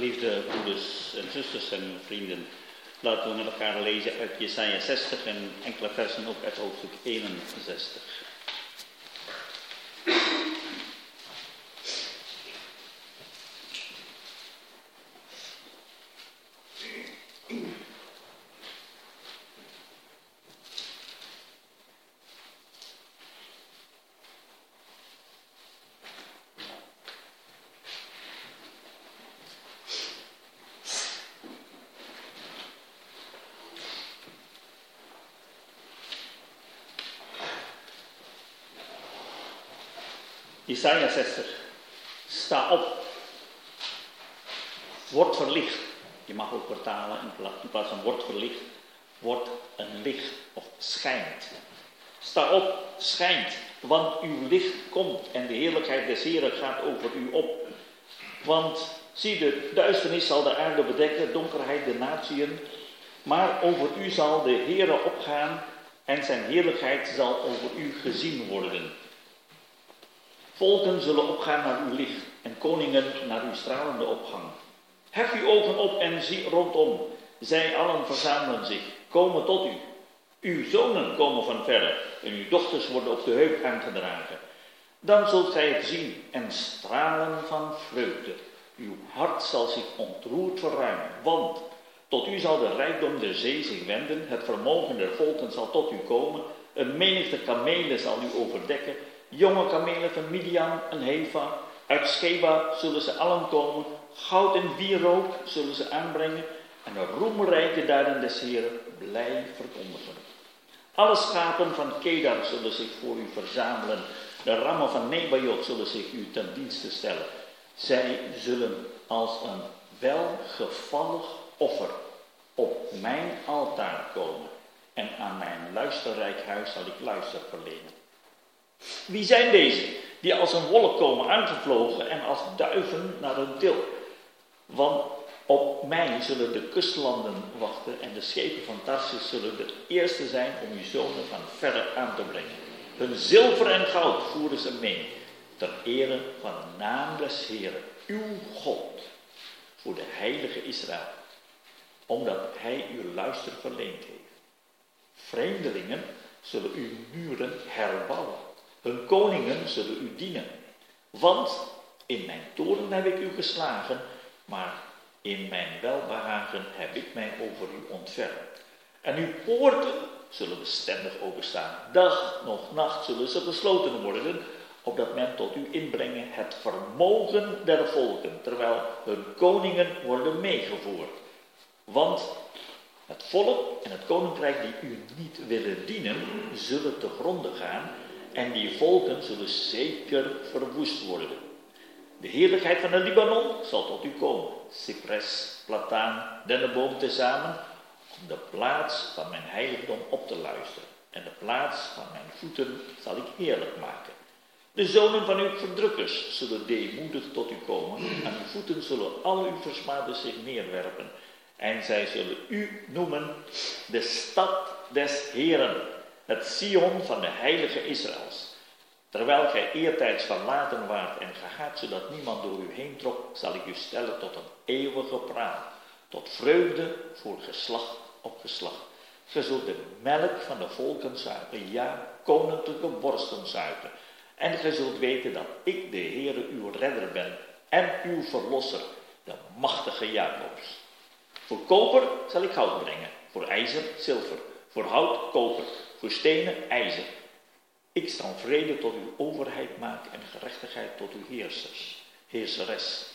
Geliefde broeders en zusters en vrienden, laten we met elkaar lezen uit Jesaja 60 en enkele versen ook uit hoofdstuk 61. Jesaja 60. Sta op. Word verlicht. Je mag ook vertalen in plaats van word verlicht. Word een licht of schijnt. Sta op, schijnt, want uw licht komt en de heerlijkheid des Heren gaat over u op. Want zie, de duisternis zal de aarde bedekken, donkerheid de natieën. Maar over u zal de Heere opgaan en zijn heerlijkheid zal over u gezien worden. Volken zullen opgaan naar uw licht en koningen naar uw stralende opgang. Hef uw ogen op en zie rondom. Zij allen verzamelen zich, komen tot u. Uw zonen komen van verre en uw dochters worden op de heup aangedragen. Dan zult gij het zien en stralen van vreugde. Uw hart zal zich ontroerd verruimen, want tot u zal de rijkdom der zee zich wenden, het vermogen der volken zal tot u komen, een menigte kamelen zal u overdekken, jonge kamelen van Midian en Heva. Uit Sheba zullen ze allen komen. Goud en wierook zullen ze aanbrengen. En de roemrijke daden des Heren blij verkondigen. Alle schapen van Kedar zullen zich voor u verzamelen. De rammen van Nebajot zullen zich u ten dienste stellen. Zij zullen als een welgevallig offer op mijn altaar komen. En aan mijn luisterrijk huis zal ik luister verlenen. Wie zijn deze, die als een wolk komen aangevlogen en als duiven naar hun til? Want op mij zullen de kustlanden wachten en de schepen van Tarsus zullen de eerste zijn om uw zonen van verre aan te brengen. Hun zilver en goud voeren ze mee, ter ere van de naam des Heren, uw God, voor de heilige Israël, omdat hij uw luister verleend heeft. Vreemdelingen zullen uw muren herbouwen hun koningen zullen u dienen. Want in mijn toren heb ik u geslagen, maar in mijn welbehagen heb ik mij over u ontfermd. En uw poorten zullen bestendig openstaan. Dag nog nacht zullen ze gesloten worden, opdat men tot u inbrengen het vermogen der volken, terwijl hun koningen worden meegevoerd. Want het volk en het koninkrijk die u niet willen dienen, zullen te gronden gaan en die volken zullen zeker verwoest worden. De heerlijkheid van de Libanon zal tot u komen. Cypress, plataan, dennenboom tezamen, om de plaats van mijn heiligdom op te luisteren. En de plaats van mijn voeten zal ik heerlijk maken. De zonen van uw verdrukkers zullen deemoedig tot u komen. Aan uw voeten zullen al uw versmaders zich neerwerpen. En zij zullen u noemen de stad des Heren het Sion van de heilige Israëls. Terwijl gij eertijds verlaten waart en gehaat, zodat niemand door u heen trok, zal ik u stellen tot een eeuwige praat, tot vreugde voor geslacht op geslacht. Ge zult de melk van de volken zuipen, ja, koninklijke borsten zuipen. En gij zult weten dat ik de Heere uw redder ben en uw verlosser, de machtige Jacobs. Voor koper zal ik goud brengen, voor ijzer zilver, voor hout koper, voor ijzer. Ik zal vrede tot uw overheid maken en gerechtigheid tot uw heersers, heerseres.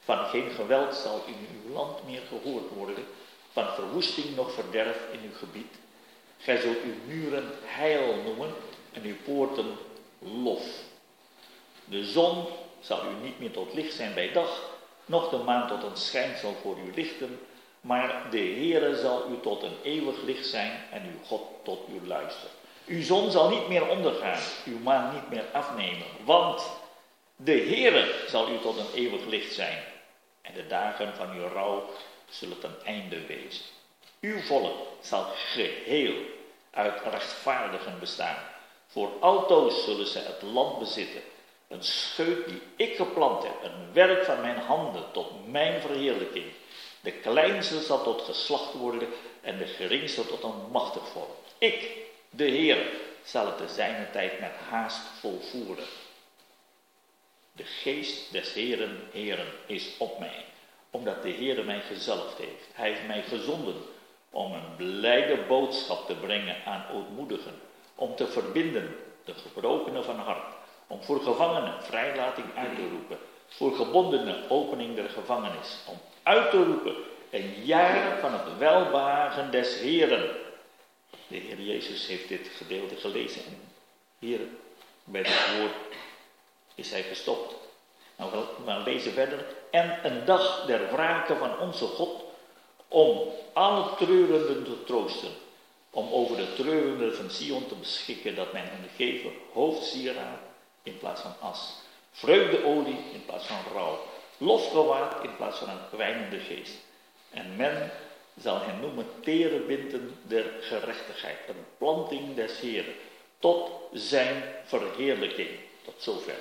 Van geen geweld zal in uw land meer gehoord worden, van verwoesting nog verderf in uw gebied. Gij zult uw muren heil noemen en uw poorten lof. De zon zal u niet meer tot licht zijn bij dag, noch de maan tot een schijnsel voor u lichten, maar de Heere zal u tot een eeuwig licht zijn en uw God tot u luistert. Uw zon zal niet meer ondergaan, uw maan niet meer afnemen, want de Heere zal u tot een eeuwig licht zijn. En de dagen van uw rouw zullen ten einde wezen. Uw volk zal geheel uit rechtvaardigen bestaan. Voor altoos zullen ze het land bezitten. Een scheut die ik geplant heb, een werk van mijn handen tot mijn verheerlijking. De kleinste zal tot geslacht worden en de geringste tot een machtig vorm. Ik, de Heer, zal het te zijne tijd met haast volvoeren. De geest des Heeren, Heeren, is op mij, omdat de Heer mij gezalfd heeft. Hij heeft mij gezonden om een blijde boodschap te brengen aan ootmoedigen, om te verbinden de gebrokenen van hart, om voor gevangenen vrijlating uit te roepen, voor gebondenen opening der gevangenis, om uit te roepen een jaar van het welbehagen des Heeren. De Heer Jezus heeft dit gedeelte gelezen en hier bij het woord is hij gestopt. Nou, we lezen verder. En een dag der wraken van onze God om alle treurenden te troosten. Om over de treurenden van Sion te beschikken dat men hen geven hoofdsieraad in plaats van as. Vreugdeolie in plaats van rouw. Lofgewaad in plaats van een kwijnende geest. En men zal hen noemen terebinten der gerechtigheid. Een planting des Heren. Tot zijn verheerlijking. Tot zover.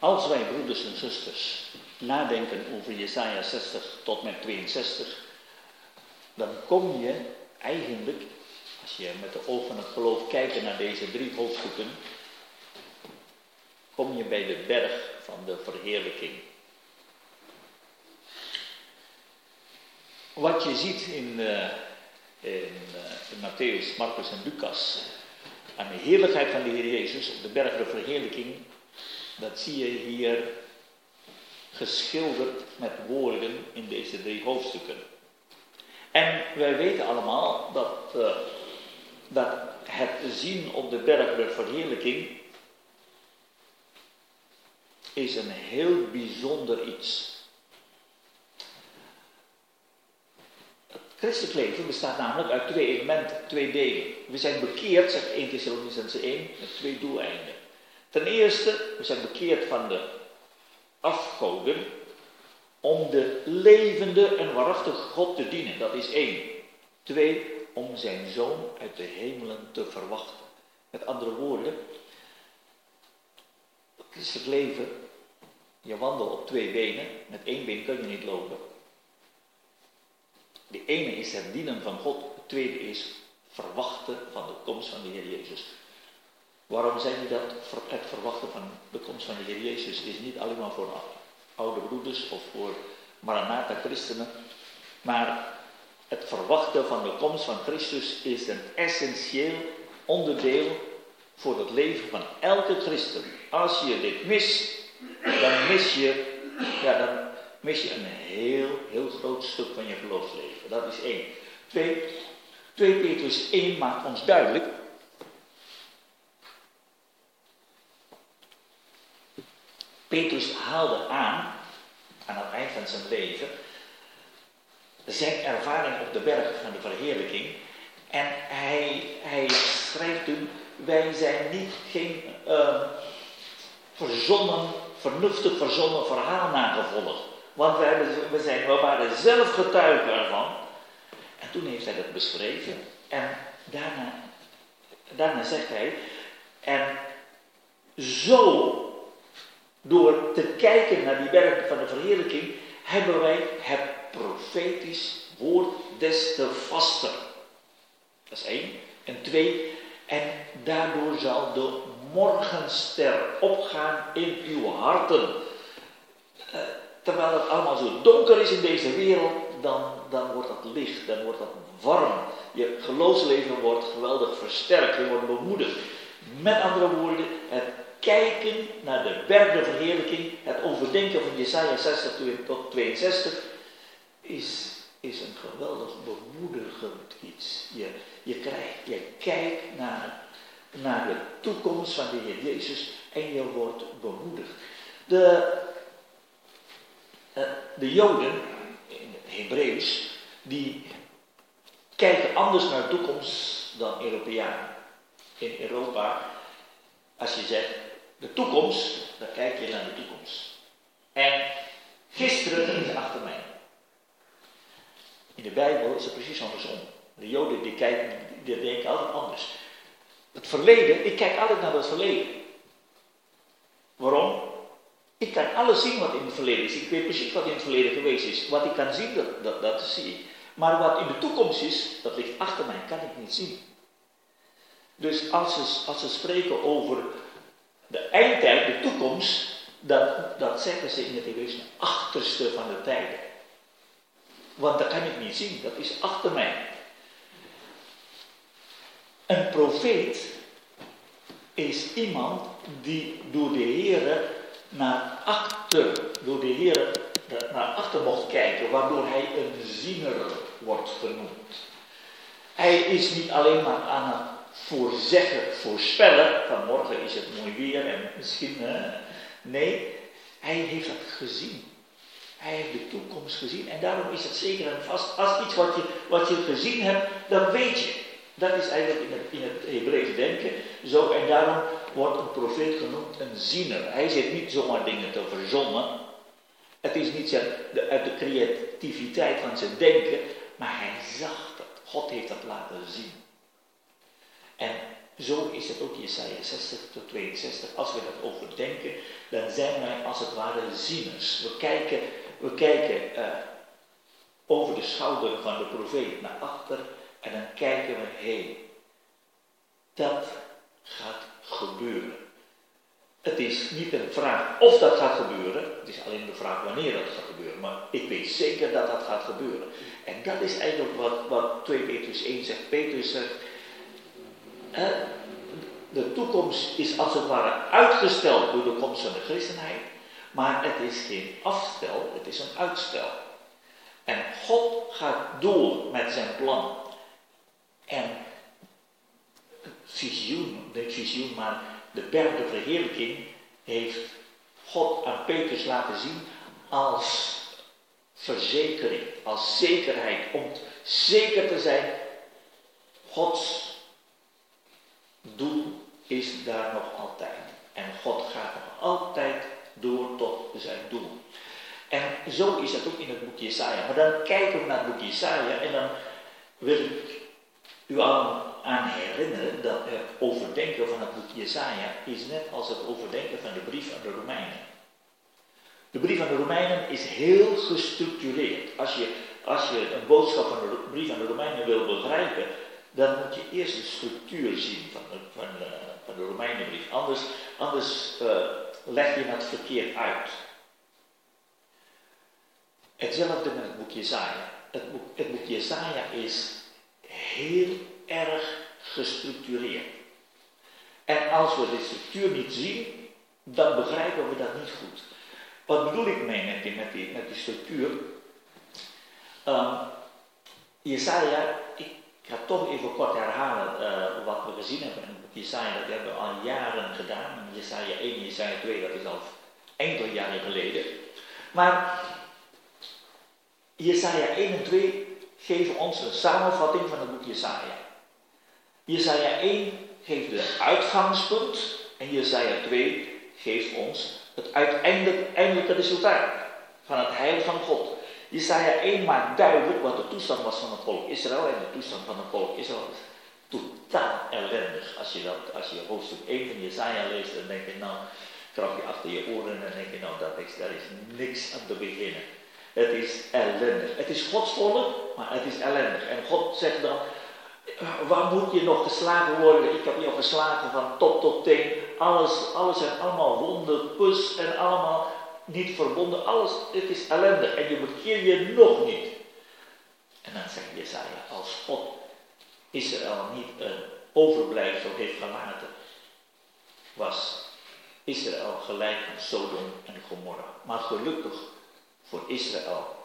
Als wij, broeders en zusters, nadenken over Jesaja 60 tot met 62, dan kom je eigenlijk, als je met de ogen van het geloof kijkt naar deze drie hoofdstukken, kom je bij de berg van de verheerlijking. Wat je ziet in, uh, in, uh, in Matthäus, Marcus en Lucas, aan de heerlijkheid van de Heer Jezus op de berg de verheerlijking, dat zie je hier geschilderd met woorden in deze drie hoofdstukken. En wij weten allemaal dat, uh, dat het zien op de berg der verheerlijking is een heel bijzonder iets. Het christelijk leven bestaat namelijk uit twee elementen, twee delen. We zijn bekeerd, zegt 1 Thessalonicense 1, met twee doeleinden. Ten eerste, we zijn bekeerd van de afgoden om de levende en waarachtige God te dienen. Dat is één. Twee, om zijn zoon uit de hemelen te verwachten. Met andere woorden, het is het leven. Je wandelt op twee benen. Met één been kun je niet lopen. De ene is het dienen van God. Het tweede is verwachten van de komst van de Heer Jezus. Waarom zeg ik dat? Het verwachten van de komst van de Heer Jezus is niet alleen maar voor oude broeders of voor Maranatha christenen, maar het verwachten van de komst van Christus is een essentieel onderdeel voor het leven van elke christen. Als je dit mist, dan mis je, ja, dan mis je een heel, heel groot stuk van je geloofsleven. Dat is één. Twee, 2 Petrus 1 maakt ons duidelijk Petrus haalde aan, aan het eind van zijn leven, zijn ervaring op de berg van de verheerlijking. En hij, hij schrijft toen, wij zijn niet geen uh, verzonnen, vernuftig verzonnen verhaal nagevolgd. Want wij, we, zijn, we waren zelf getuigen ervan. En toen heeft hij dat beschreven. En daarna, daarna zegt hij, en zo door te kijken naar die bergen van de verheerlijking, hebben wij het profetisch woord des te vaster. Dat is één. En twee, en daardoor zal de morgenster opgaan in uw harten. eh, terwijl het allemaal zo donker is in deze wereld, dan, dan wordt dat licht, dan wordt dat warm. Je geloofsleven wordt geweldig versterkt, je wordt bemoedigd. Met andere woorden, het kijken naar de berg verheerlijking, het overdenken van Jesaja 60 tot 62, is, is een geweldig bemoedigend iets. Je, je, krijgt, je kijkt naar, naar de toekomst van de Heer Jezus en je wordt bemoedigd. De, uh, de Joden, in het Hebreeuws, die kijken anders naar de toekomst dan Europeanen. In Europa, als je zegt de toekomst, dan kijk je naar de toekomst. En gisteren ze achter mij. In de Bijbel is het precies andersom. De Joden die kijken, die denken altijd anders. Het verleden, ik kijk altijd naar het verleden. Waarom? Ik kan alles zien wat in het verleden is. Ik weet precies wat in het verleden geweest is. Wat ik kan zien, dat, dat, dat zie ik. Maar wat in de toekomst is, dat ligt achter mij, kan ik niet zien. Dus als ze, als ze spreken over de eindtijd, de toekomst, dat, dat zeggen ze in het de achterste van de tijden. Want dat kan ik niet zien, dat is achter mij. Een profeet is iemand die door de Heer naar achter, door de Heer naar achter mocht kijken, waardoor hij een ziener wordt genoemd. Hij is niet alleen maar aan het voorzeggen, voorspellen, van morgen is het mooi weer en misschien, nee, hij heeft het gezien. Hij heeft de toekomst gezien en daarom is het zeker en vast, als iets wat je, wat je gezien hebt, dan weet je. Dat is eigenlijk in het, in het Hebreeuws denken zo en daarom wordt een profeet genoemd een ziener. Hij zit niet zomaar dingen te verzonnen. Het is niet zijn, de, uit de creativiteit van zijn denken, maar hij zag het. God heeft dat laten zien. En zo is het ook Jesaja 60 tot 62. Als we dat overdenken, dan zijn wij als het ware zieners. We kijken, we kijken uh, over de schouder van de profeet naar achter en dan kijken we heen. Dat gaat gebeuren. Het is niet een vraag of dat gaat gebeuren, het is alleen de vraag wanneer dat gaat gebeuren. Maar ik weet zeker dat dat gaat gebeuren. En dat is eigenlijk wat, wat 2 Petrus 1 zegt. Petrus zegt, de toekomst is als het ware uitgesteld door de komst van de christenheid, maar het is geen afstel, het is een uitstel. En God gaat door met zijn plan. En visioen, niet visioen, maar de berg de verheerlijking heeft God aan Petrus laten zien als verzekering, als zekerheid, om zeker te zijn, Gods doel is daar nog altijd. En God gaat nog altijd door tot zijn doel. En zo is het ook in het boek Jesaja. Maar dan kijken we naar het boek Jesaja en dan wil ik u al aan herinneren dat het overdenken van het boek Jesaja is net als het overdenken van de brief aan de Romeinen. De brief aan de Romeinen is heel gestructureerd. Als je, als je een boodschap van de brief aan de Romeinen wil begrijpen, dan moet je eerst de structuur zien van de, van de, van de Romeinenbrief. Anders, anders uh, leg je het verkeerd uit. Hetzelfde met het boek Jezaja. Het boek, het boek is heel erg gestructureerd. En als we de structuur niet zien, dan begrijpen we dat niet goed. Wat bedoel ik mee met die, met die, met die structuur? Um, ga toch even kort herhalen uh, wat we gezien hebben in het Jesaja. Dat hebben we al jaren gedaan. Jesaja 1 en Jesaja 2, dat is al enkele jaren geleden. Maar Jesaja 1 en 2 geven ons een samenvatting van het boek Jesaja. Jesaja 1 geeft de uitgangspunt en Jesaja 2 geeft ons het uiteindelijke resultaat van het heil van God. Jesaja 1 maakt duidelijk wat de toestand was van het volk Israël. En de toestand van het volk Israël is totaal ellendig. Als je, dat, als je hoofdstuk 1 van Jesaja leest, dan denk je nou, krap je achter je oren en dan denk je nou, dat is, daar is niks aan te beginnen. Het is ellendig. Het is Gods maar het is ellendig. En God zegt dan, waar moet je nog geslagen worden? Ik heb al geslagen van top tot teen. Alles, alles en allemaal wonden, pus en allemaal niet verbonden, alles, het is ellende en je bekeer je nog niet. En dan zegt Jesaja, als God Israël niet een overblijfsel heeft gelaten, was Israël gelijk aan Sodom en Gomorra. Maar gelukkig voor Israël,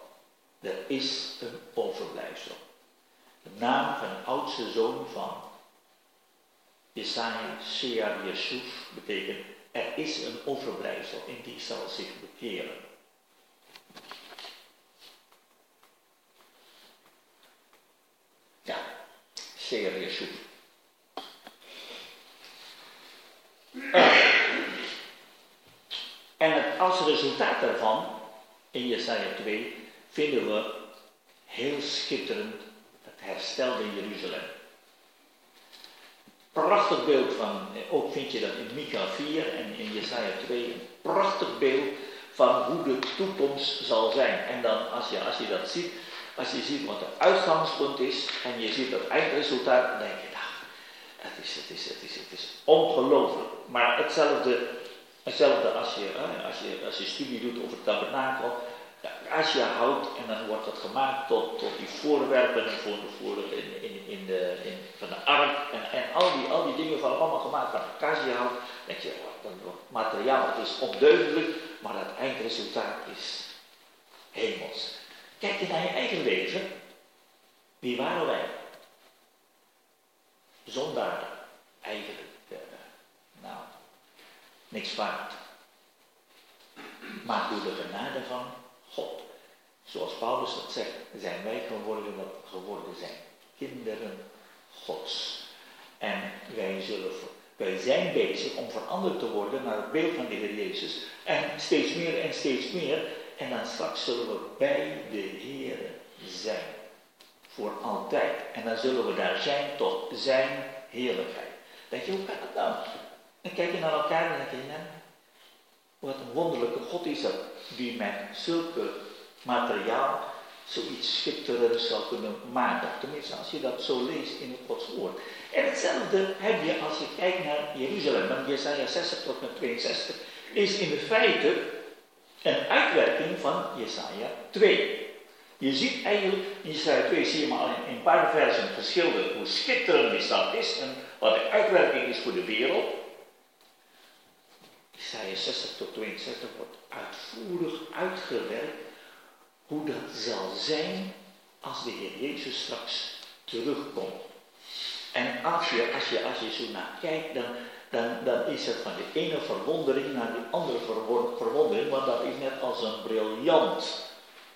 er is een overblijfsel. De naam van de oudste zoon van Jesaja, Shear Yeshuf, betekent er is een overblijfsel en die zal zich bekeren. Ja, Yeshuf. En als resultaat daarvan, in Jesaja 2, vinden we heel schitterend het herstelde Jeruzalem. Prachtig beeld van, ook vind je dat in Mika 4 en in Jesaja 2, een prachtig beeld van hoe de toekomst zal zijn. En dan als je, als je dat ziet, als je ziet wat het uitgangspunt is en je ziet het eindresultaat, dan denk je, nou, het is, het is, het is, het is ongelooflijk. Maar hetzelfde Hetzelfde als je, als je, als je studie doet over het tabernakel. Als je houdt en dan wordt dat gemaakt tot, tot die voorwerpen voor, voor in, in, in de, in, van de ark en, en al, die, al die dingen van allemaal gemaakt van acaciahout. denk je, dat materiaal het is ondeugelijk, maar het eindresultaat is hemels. Kijk je naar je eigen leven. Wie waren wij? Zondaren, eigenlijk niks waard. Maar door de genade van God, zoals Paulus dat zegt, zijn wij geworden wat geworden zijn. Kinderen Gods. En wij, zullen, wij zijn bezig om veranderd te worden naar het beeld van de Heer Jezus. En steeds meer en steeds meer. En dan straks zullen we bij de Heer zijn. Voor altijd. En dan zullen we daar zijn tot zijn heerlijkheid. Denk je, hoe kan dat nou? Dan kijk je naar elkaar en denk je, wat een wonderlijke God is dat, die met zulke materiaal zoiets schitterends zou kunnen maken. Tenminste, als je dat zo leest in het Gods woord. En hetzelfde heb je als je kijkt naar Jeruzalem. Want Jesaja 60 tot met 62 is in feite een uitwerking van Jesaja 2. Je ziet eigenlijk, in Jesaja 2 zie je maar in een paar versen geschilderd hoe schitterend die stad is en wat de uitwerking is voor de wereld. Isaiah 60 tot 62 wordt uitvoerig uitgewerkt hoe dat zal zijn als de Heer Jezus straks terugkomt. En als je, als je, als je zo naar kijkt, dan, dan, dan is het van de ene verwondering naar de andere verwondering, want dat is net als een briljant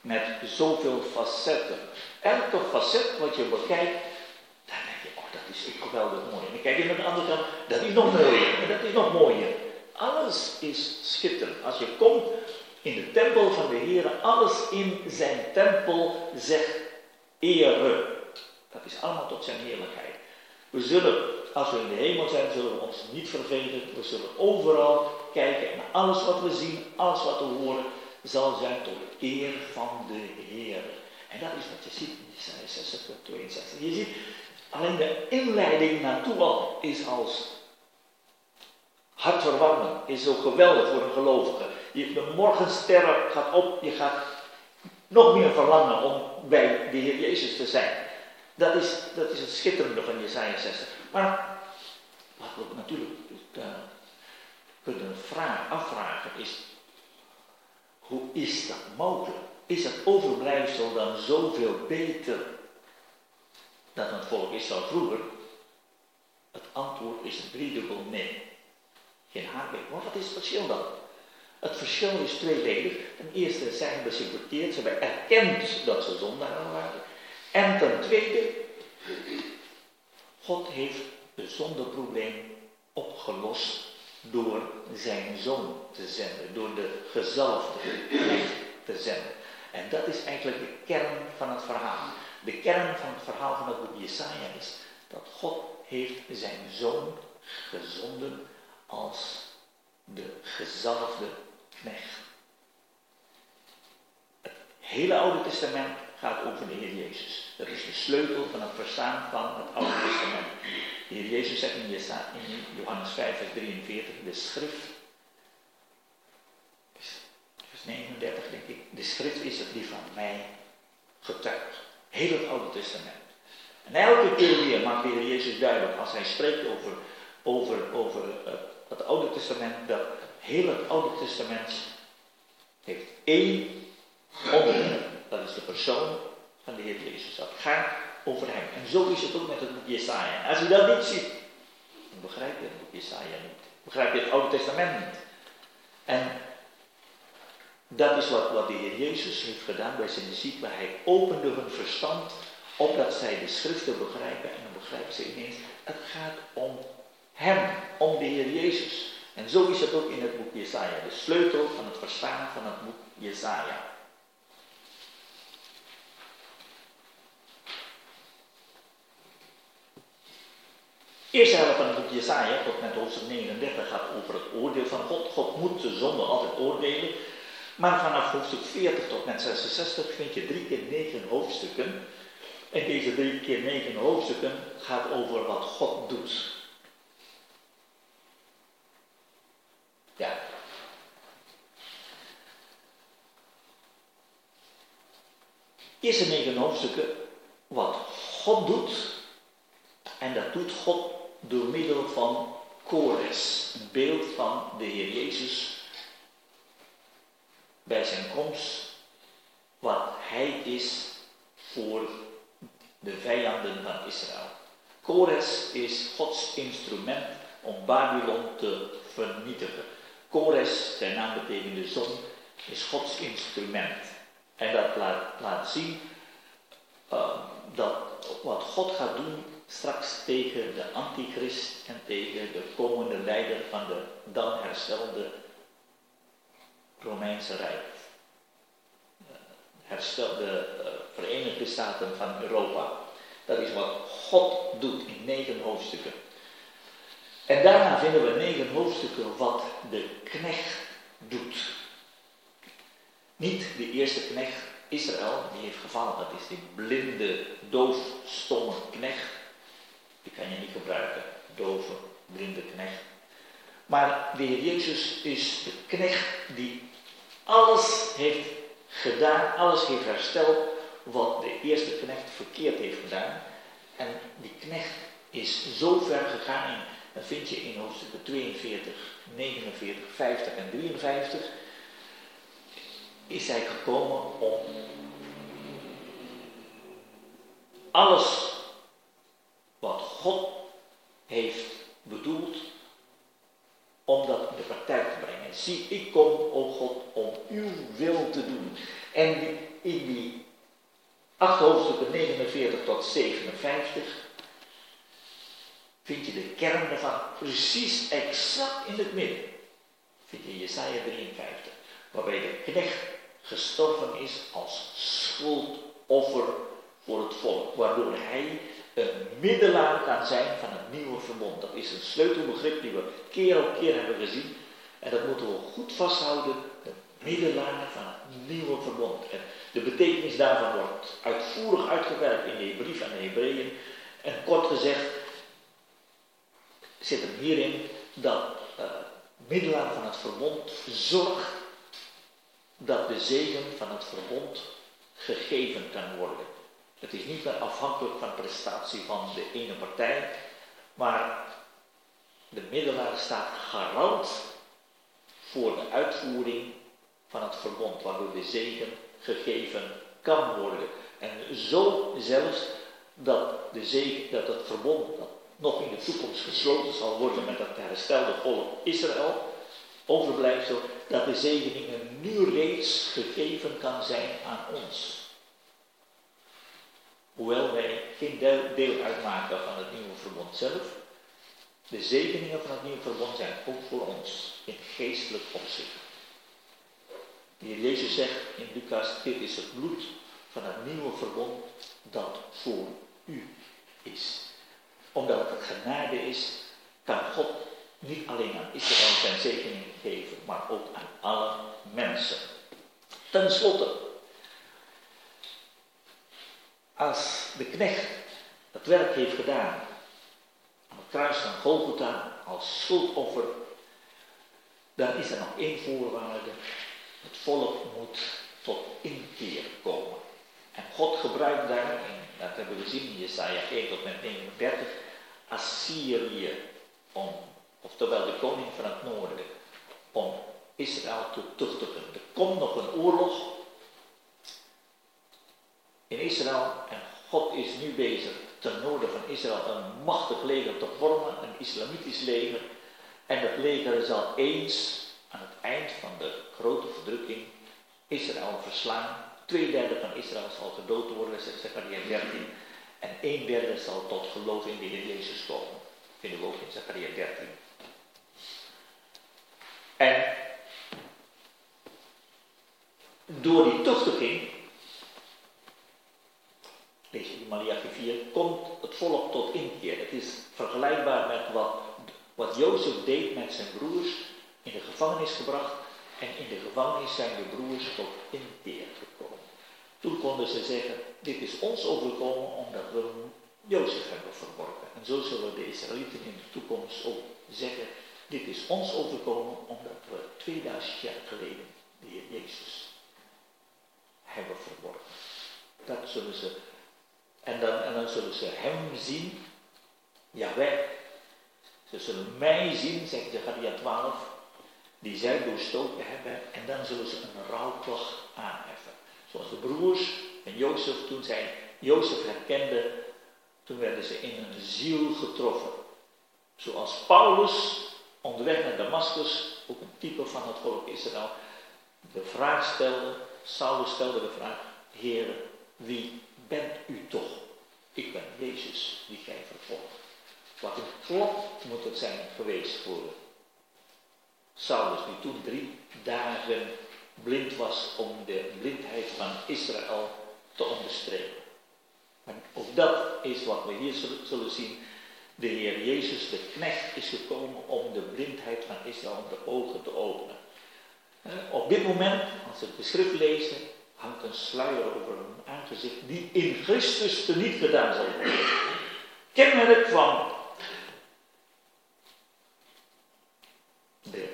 met zoveel facetten. Elke facet wat je bekijkt, dan denk je, oh dat is geweldig mooi. En dan kijk je naar de andere kant, dat is nog mooier, dat is nog mooier. Alles is schitterend. Als je komt in de tempel van de Heer, alles in zijn tempel zegt ere. Dat is allemaal tot zijn heerlijkheid. We zullen, als we in de hemel zijn, zullen we ons niet vervelen. We zullen overal kijken en alles wat we zien, alles wat we horen, zal zijn tot eer van de Heer. En dat is wat je ziet in Isaiah 60 62. Je ziet, alleen de inleiding naartoe al is als hartverwarmend is zo geweldig voor een gelovige. Je, de morgenster gaat op, je gaat nog meer verlangen om bij de Heer Jezus te zijn. Dat is, dat is het schitterende van Jesaja 60. Maar wat we natuurlijk uh, kunnen vragen, afvragen is, hoe is dat mogelijk? Is het overblijfsel dan zoveel beter dan het volk Israël vroeger? Het antwoord is een driedubbel nee. Geen haakbeek. Maar wat is het verschil dan? Het verschil is tweeledig. Ten eerste, zij hebben zich bekeerd, ze hebben erkend dat ze zondaren waren. En ten tweede, God heeft het zondeprobleem opgelost door zijn zoon te zenden, door de gezalfde te zenden. En dat is eigenlijk de kern van het verhaal. De kern van het verhaal van het boek Jesaja is dat God heeft zijn zoon gezonden als de gezalfde knecht. Het hele Oude Testament gaat over de Heer Jezus. Dat is de sleutel van het verstaan van het Oude Testament. De Heer Jezus zegt in Johannes 5, vers 43, de schrift, vers 39 denk ik, de schrift is het die van mij getuigt. Heel het Oude Testament. En elke keer weer maakt de Heer Jezus duidelijk, als hij spreekt over, over, over het Oude Testament, dat heel het Oude Testament heeft één onderwerp. Dat is de persoon van de Heer Jezus. Dat gaat over hem. En zo is het ook met het boek Jesaja. Als je dat niet ziet, dan begrijp je het boek Jesaja niet. Begrijp je het Oude Testament niet. En dat is wat, wat de Heer Jezus heeft gedaan bij zijn discipelen. Hij opende hun verstand opdat zij de schriften begrijpen. En dan begrijpen ze ineens, het gaat om hem, om de Heer Jezus. Zo is het ook in het boek Jesaja. De sleutel van het verstaan van het boek Jesaja. Eerste helft van het boek Jesaja, tot met hoofdstuk 39, gaat over het oordeel van God. God moet de zonde altijd oordelen. Maar vanaf hoofdstuk 40 tot met 66 vind je drie keer negen hoofdstukken. En deze drie keer negen hoofdstukken gaat over wat God doet. Ja. Eerste negen hoofdstukken wat God doet. En dat doet God door middel van Kores, een beeld van de Heer Jezus bij zijn komst, wat hij is voor de vijanden van Israël. Kores is Gods instrument om Babylon te vernietigen. Kores, zijn naam betekent de zon, is Gods instrument. En dat laat, laat zien uh, dat wat God gaat doen straks tegen de antichrist en tegen de komende leider van de dan herstelde Romeinse Rijk. Herstelde uh, Verenigde Staten van Europa. Dat is wat God doet in negen hoofdstukken. En daarna vinden we negen hoofdstukken wat de knecht doet. Niet de eerste knecht Israël, die heeft gevallen, dat is die blinde, doof, stomme knecht. Die kan je niet gebruiken, dove, blinde knecht. Maar de Heer Jezus is de knecht die alles heeft gedaan, alles heeft hersteld wat de eerste knecht verkeerd heeft gedaan. En die knecht is zo ver gegaan, dat vind je in hoofdstukken 42, 49, 50 en 53, is hij gekomen om alles wat God heeft bedoeld om dat in de praktijk te brengen. Zie, ik kom, o God, om uw wil te doen. En in die acht hoofdstukken 49 tot 57 vind je de kern ervan precies exact in het midden. Vind je Jesaja 53, waarbij de knecht gestorven is als schuldoffer voor het volk, waardoor hij een middelaar kan zijn van het nieuwe verbond. Dat is een sleutelbegrip die we keer op keer hebben gezien. En dat moeten we goed vasthouden. De middelaar van het nieuwe verbond. En de betekenis daarvan wordt uitvoerig uitgewerkt in de brief aan de Hebreeën. En kort gezegd zit er hierin dat uh, middelaar van het verbond zorgt dat de zegen van het verbond gegeven kan worden. Het is niet meer afhankelijk van prestatie van de ene partij, maar de middelaar staat garant voor de uitvoering van het verbond, waardoor de zegen gegeven kan worden. En zo zelfs dat, de zegen, dat het verbond dat nog in de toekomst gesloten zal worden met het herstelde volk Israël, overblijfsel, dat de zegeningen nu reeds gegeven kan zijn aan ons. Hoewel wij geen deel uitmaken van het nieuwe verbond zelf, de zegeningen van het nieuwe verbond zijn ook voor ons in geestelijk opzicht. De heer Jezus zegt in Lucas, dit is het bloed van het nieuwe verbond dat voor u is. Omdat het genade is, kan God niet alleen aan Israël zijn zegeningen geven, maar ook aan alle mensen. Ten slotte, als de knecht het werk heeft gedaan aan het kruis van Golgotha als schuldoffer, dan is er nog één voorwaarde Het volk moet tot inkeer komen. En God gebruikt daar, en dat hebben we gezien in Jesaja 1 tot met 39, Assyrië om, oftewel de koning van het noorden, om Israël te tuchtigen. Er komt nog een oorlog in Israël en God is nu bezig ten noorden van Israël een machtig leger te vormen, een islamitisch leger. En dat leger zal eens aan het eind van de grote verdrukking Israël verslaan. Twee derde van Israël zal gedood worden, zegt Zechariah 13. En een derde zal tot geloof in de Heer Jezus komen. Vinden we ook in Zechariah 13. En door die tuchtiging, lees je in Malachi 4, komt het volk tot inkeer. Het is vergelijkbaar met wat, wat Jozef deed met zijn broers, in de gevangenis gebracht. En in de gevangenis zijn de broers tot inkeer gekomen. Toen konden ze zeggen, dit is ons overkomen omdat we Jozef hebben verworpen. En zo zullen de Israëlieten in de toekomst ook zeggen, dit is ons overkomen omdat we 2000 jaar geleden de Heer Jezus hebben verworpen. Dat zullen ze, en dan, en dan zullen ze hem zien, Jawel. Ze zullen mij zien, zegt Zechariah 12, die zij doorstoken hebben, en dan zullen ze een rouwklacht aanheffen. Zoals de broers en Jozef, toen zij Jozef herkenden, toen werden ze in hun ziel getroffen. Zoals Paulus onderweg naar Damascus, ook een type van het volk Israël, de vraag stelde, Saulus stelde de vraag, Heer, wie bent u toch? Ik ben Jezus, die gij vervolgt. Wat een klap moet het zijn geweest voor Saulus, die toen drie dagen blind was om de blindheid van Israël te onderstrepen. Maar ook dat is wat we hier zullen zien. De Heer Jezus, de knecht, is gekomen om de blindheid van Israël de ogen te openen. Op dit moment, als we de schrift lezen, hangt een sluier over hun aangezicht die in Christus teniet gedaan zal worden. Kenmerk van de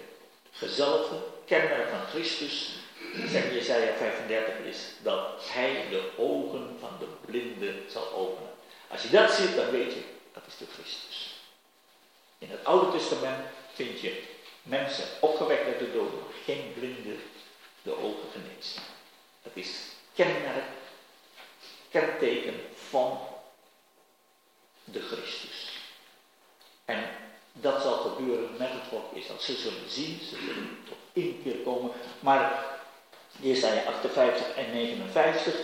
gezalfde, kenmerk van Christus, zegt Jesaja 35, is dat hij de ogen van de blinde zal openen. Als je dat ziet, dan weet je, dat is de Christus. In het Oude Testament vind je mensen opgewekt uit de dood, maar geen blinde de ogen genezen. Dat is kenmerk, kenteken van de Christus. En dat zal gebeuren met het volk Israël. Ze zullen zien, ze zullen tot inkeer komen. Maar Jesaja 58 en 59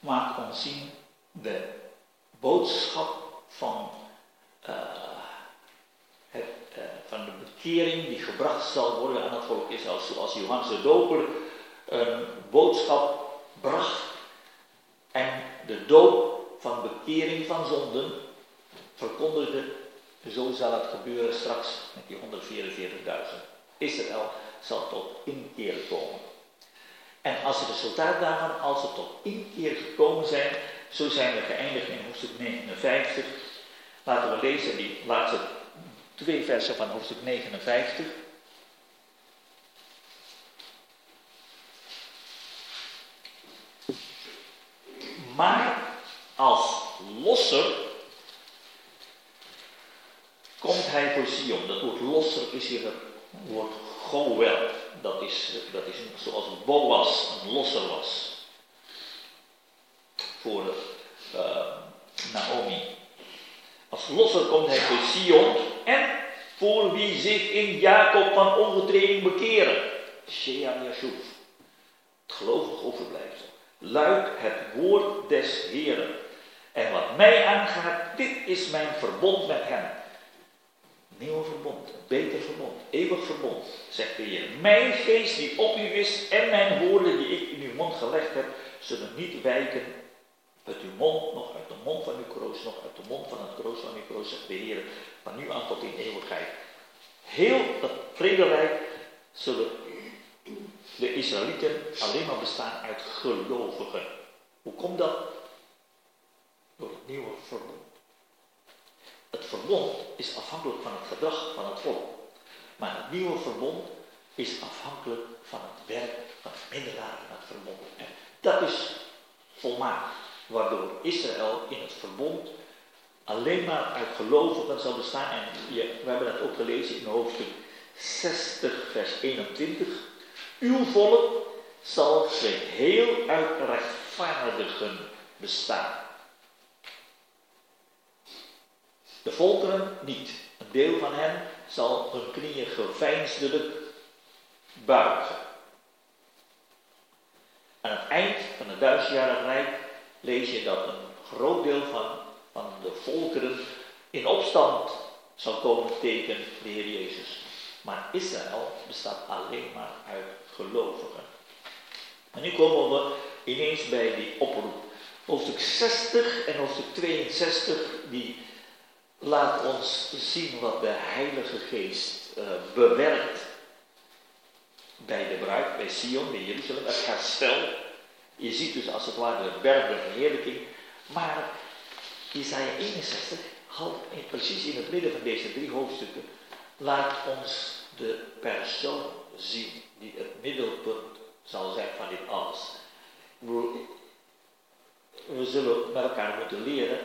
maakt ons zien de boodschap van, uh, het, uh, van de bekering die gebracht zal worden aan het volk Israël. Zoals Johannes de Doper een boodschap bracht en de doop van bekering van zonden verkondigde zo zal het gebeuren straks met die 144.000. Israël zal tot inkeer komen. En als het resultaat daarvan, als ze tot inkeer gekomen zijn, zo zijn we geëindigd in hoofdstuk 59. Laten we lezen die laatste twee versen van hoofdstuk 59. Maar als losser komt hij voor Sion. Dat woord losser is hier het woord goel. Dat is, dat is zoals Boas een losser was. Voor uh, Naomi. Als losser komt hij voor Sion en voor wie zich in Jacob van ongetreding bekeren. Shea Yashuf. Het gelovig overblijfsel. Luidt het woord des Heren. En wat mij aangaat, dit is mijn verbond met hem nieuwe verbond, beter verbond, eeuwig verbond, zegt de Heer. Mijn geest die op u is en mijn woorden die ik in uw mond gelegd heb, zullen niet wijken uit uw mond, nog uit de mond van uw kroos, nog uit de mond van het kroos van uw kroos, zegt de Heer, van nu aan tot in eeuwigheid. Heel dat vrederijk zullen de Israëlieten alleen maar bestaan uit gelovigen. Hoe komt dat? Door het nieuwe verbond. Het verbond is afhankelijk van het gedrag van het volk. Maar het nieuwe verbond is afhankelijk van het werk van het middelaar van het verbond. En dat is volmaakt, waardoor Israël in het verbond alleen maar uit gelovigen zal bestaan. En we hebben dat ook gelezen in hoofdstuk 60, vers 21. Uw volk zal geheel uit rechtvaardigen bestaan. De volkeren niet. Een deel van hen zal hun knieën geveinsdelijk buigen. Aan het eind van het duizendjarige rijk lees je dat een groot deel van, van de volkeren in opstand zal komen tegen de Heer Jezus. Maar Israël bestaat alleen maar uit gelovigen. En nu komen we ineens bij die oproep. Hoofdstuk 60 en hoofdstuk 62, die laat ons zien wat de Heilige Geest uh, bewerkt bij de bruid, bij Sion, bij Jeruzalem, het herstel. Je ziet dus als het ware de berg verheerlijking. Maar Isaiah 61, precies in het midden van deze drie hoofdstukken, laat ons de persoon zien die het middelpunt zal zijn van dit alles. We zullen met elkaar moeten leren.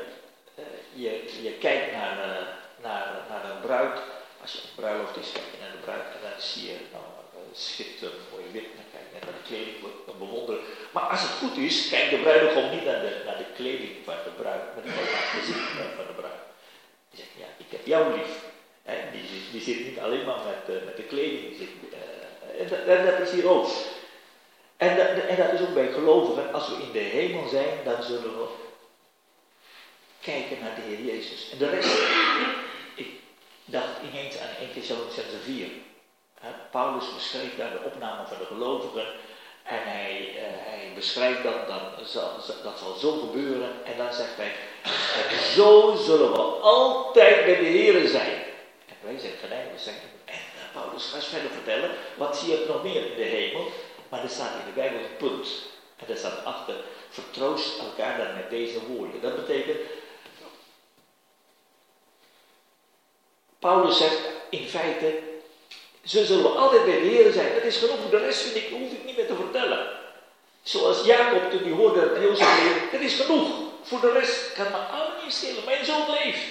Uh, je, je kijkt naar, uh, naar, naar een bruid. Als je een bruiloft is, kijk je naar de bruid en dan zie je nou, schitterend mooie wit. Dan kijk je naar de kleding, dan bewonderen. Maar als het goed is, kijkt de bruidegom niet naar de, naar de kleding van de bruid, maar naar het gezicht van de bruid. Die zegt, ja, ik heb jou lief. die, die, zit niet alleen maar met, uh, met de kleding. Zit, en, dat, en is hier ook. En dat, en dat is ook bij gelovigen. Als we in de hemel zijn, dan zullen we kijken naar de Heer Jezus. En de rest, ik dacht ineens aan 1 Thessalonians 4. Paulus beschreef daar de opname van de gelovigen. En hij, uh, hij beschrijft dat, dan zal, dat zal zo gebeuren. En dan zegt hij, zo zullen we altijd bij de Heer zijn. En wij zeggen, nee, we zeggen, en uh, Paulus gaat verder vertellen, wat zie je nog meer in de hemel? Maar er staat in de Bijbel een punt. En daar staat achter, vertroost elkaar dan met deze woorden. Dat betekent, Paulus zegt in feite, zo zullen we altijd bij de Heer zijn. Dat is genoeg, de rest vind ik, hoef ik niet meer te vertellen. Zoals Jacob toen hij hoorde dat Jozef leefde, dat is genoeg. Voor de rest kan me allemaal niet schelen. Mijn zoon leeft.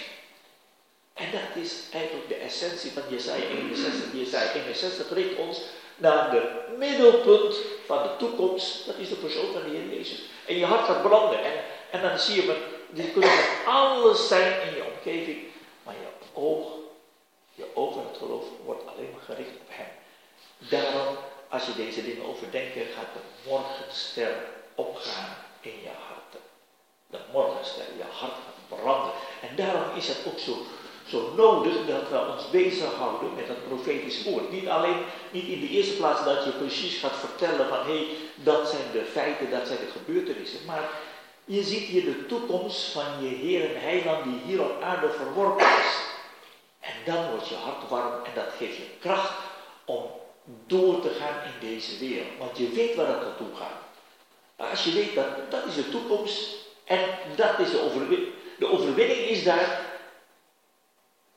En dat is eigenlijk de essentie van Jesaja 61. Jesaja 61 richt ons naar het middelpunt van de toekomst. Dat is de persoon van de Heer Jezus. En je hart gaat branden. En, dan zie je, die kunnen alles zijn in je omgeving. Maar je oog, je oog en het geloof wordt alleen maar gericht op Hem. Daarom, als je deze dingen overdenkt, gaat de morgenster opgaan in je harten. De morgenster, je hart gaat branden. En daarom is het ook zo zo nodig dat we ons bezighouden met het profetisch woord. Niet alleen, niet in de eerste plaats dat je precies gaat vertellen van hé, hey, dat zijn de feiten, dat zijn de gebeurtenissen. Maar je ziet hier de toekomst van je Heer en Heiland die hier op aarde verworpen is. En dan wordt je hart warm en dat geeft je kracht om door te gaan in deze wereld. Want je weet waar het naartoe gaat. Als je weet dat dat is de toekomst en dat is de overwinning. De overwinning is daar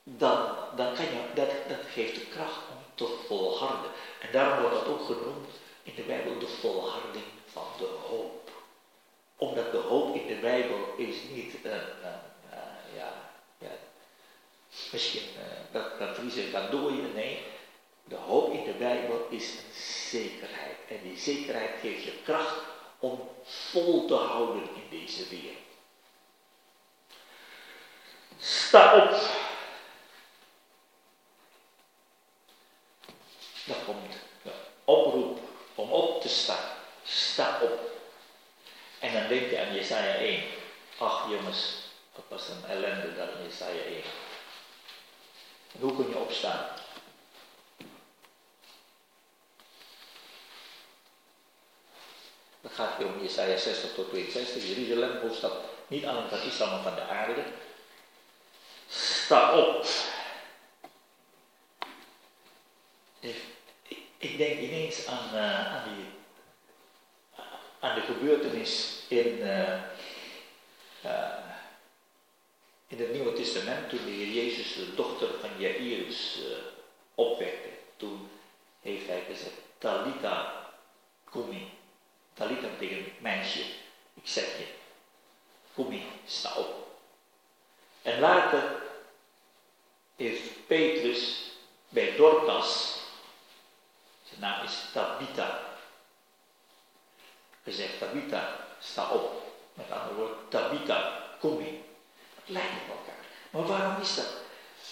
dan, dan kan je, dat, dat geeft de kracht om te volharden. En daarom wordt dat ook genoemd in de Bijbel de volharding van de hoop. Omdat de hoop in de Bijbel is niet een, een, ja, misschien uh, dat, dat vriezen kan dooien. Nee, de hoop in de Bijbel is een zekerheid. En die zekerheid geeft je kracht om vol te houden in deze wereld. Sta op. Dan komt de oproep om op te staan. Sta op. En dan denk je aan Jesaja 1. Ach jongens, wat was een ellende dat in Jesaja 1. Hoe kun je opstaan? Dan gaat het om Jesaja 60 tot 62. Jeruzalem, hoofdstad niet alleen van Israël, maar van de aarde. Sta op. ik denk ineens aan, uh, aan, die, aan de gebeurtenis in, uh, in het Nieuwe Testament toen de Heer Jezus de dochter van Jairus opwekte. Toen heeft hij gezegd, Talita Kumi. Talita betekent meisje. Ik zeg je, Kumi, sta op. En later heeft Petrus bij Dorcas, zijn naam is Tabita, gezegd, Tabita, sta op. Met andere woorden, Tabita, kom in. Lijkt op elkaar. Maar waarom is dat?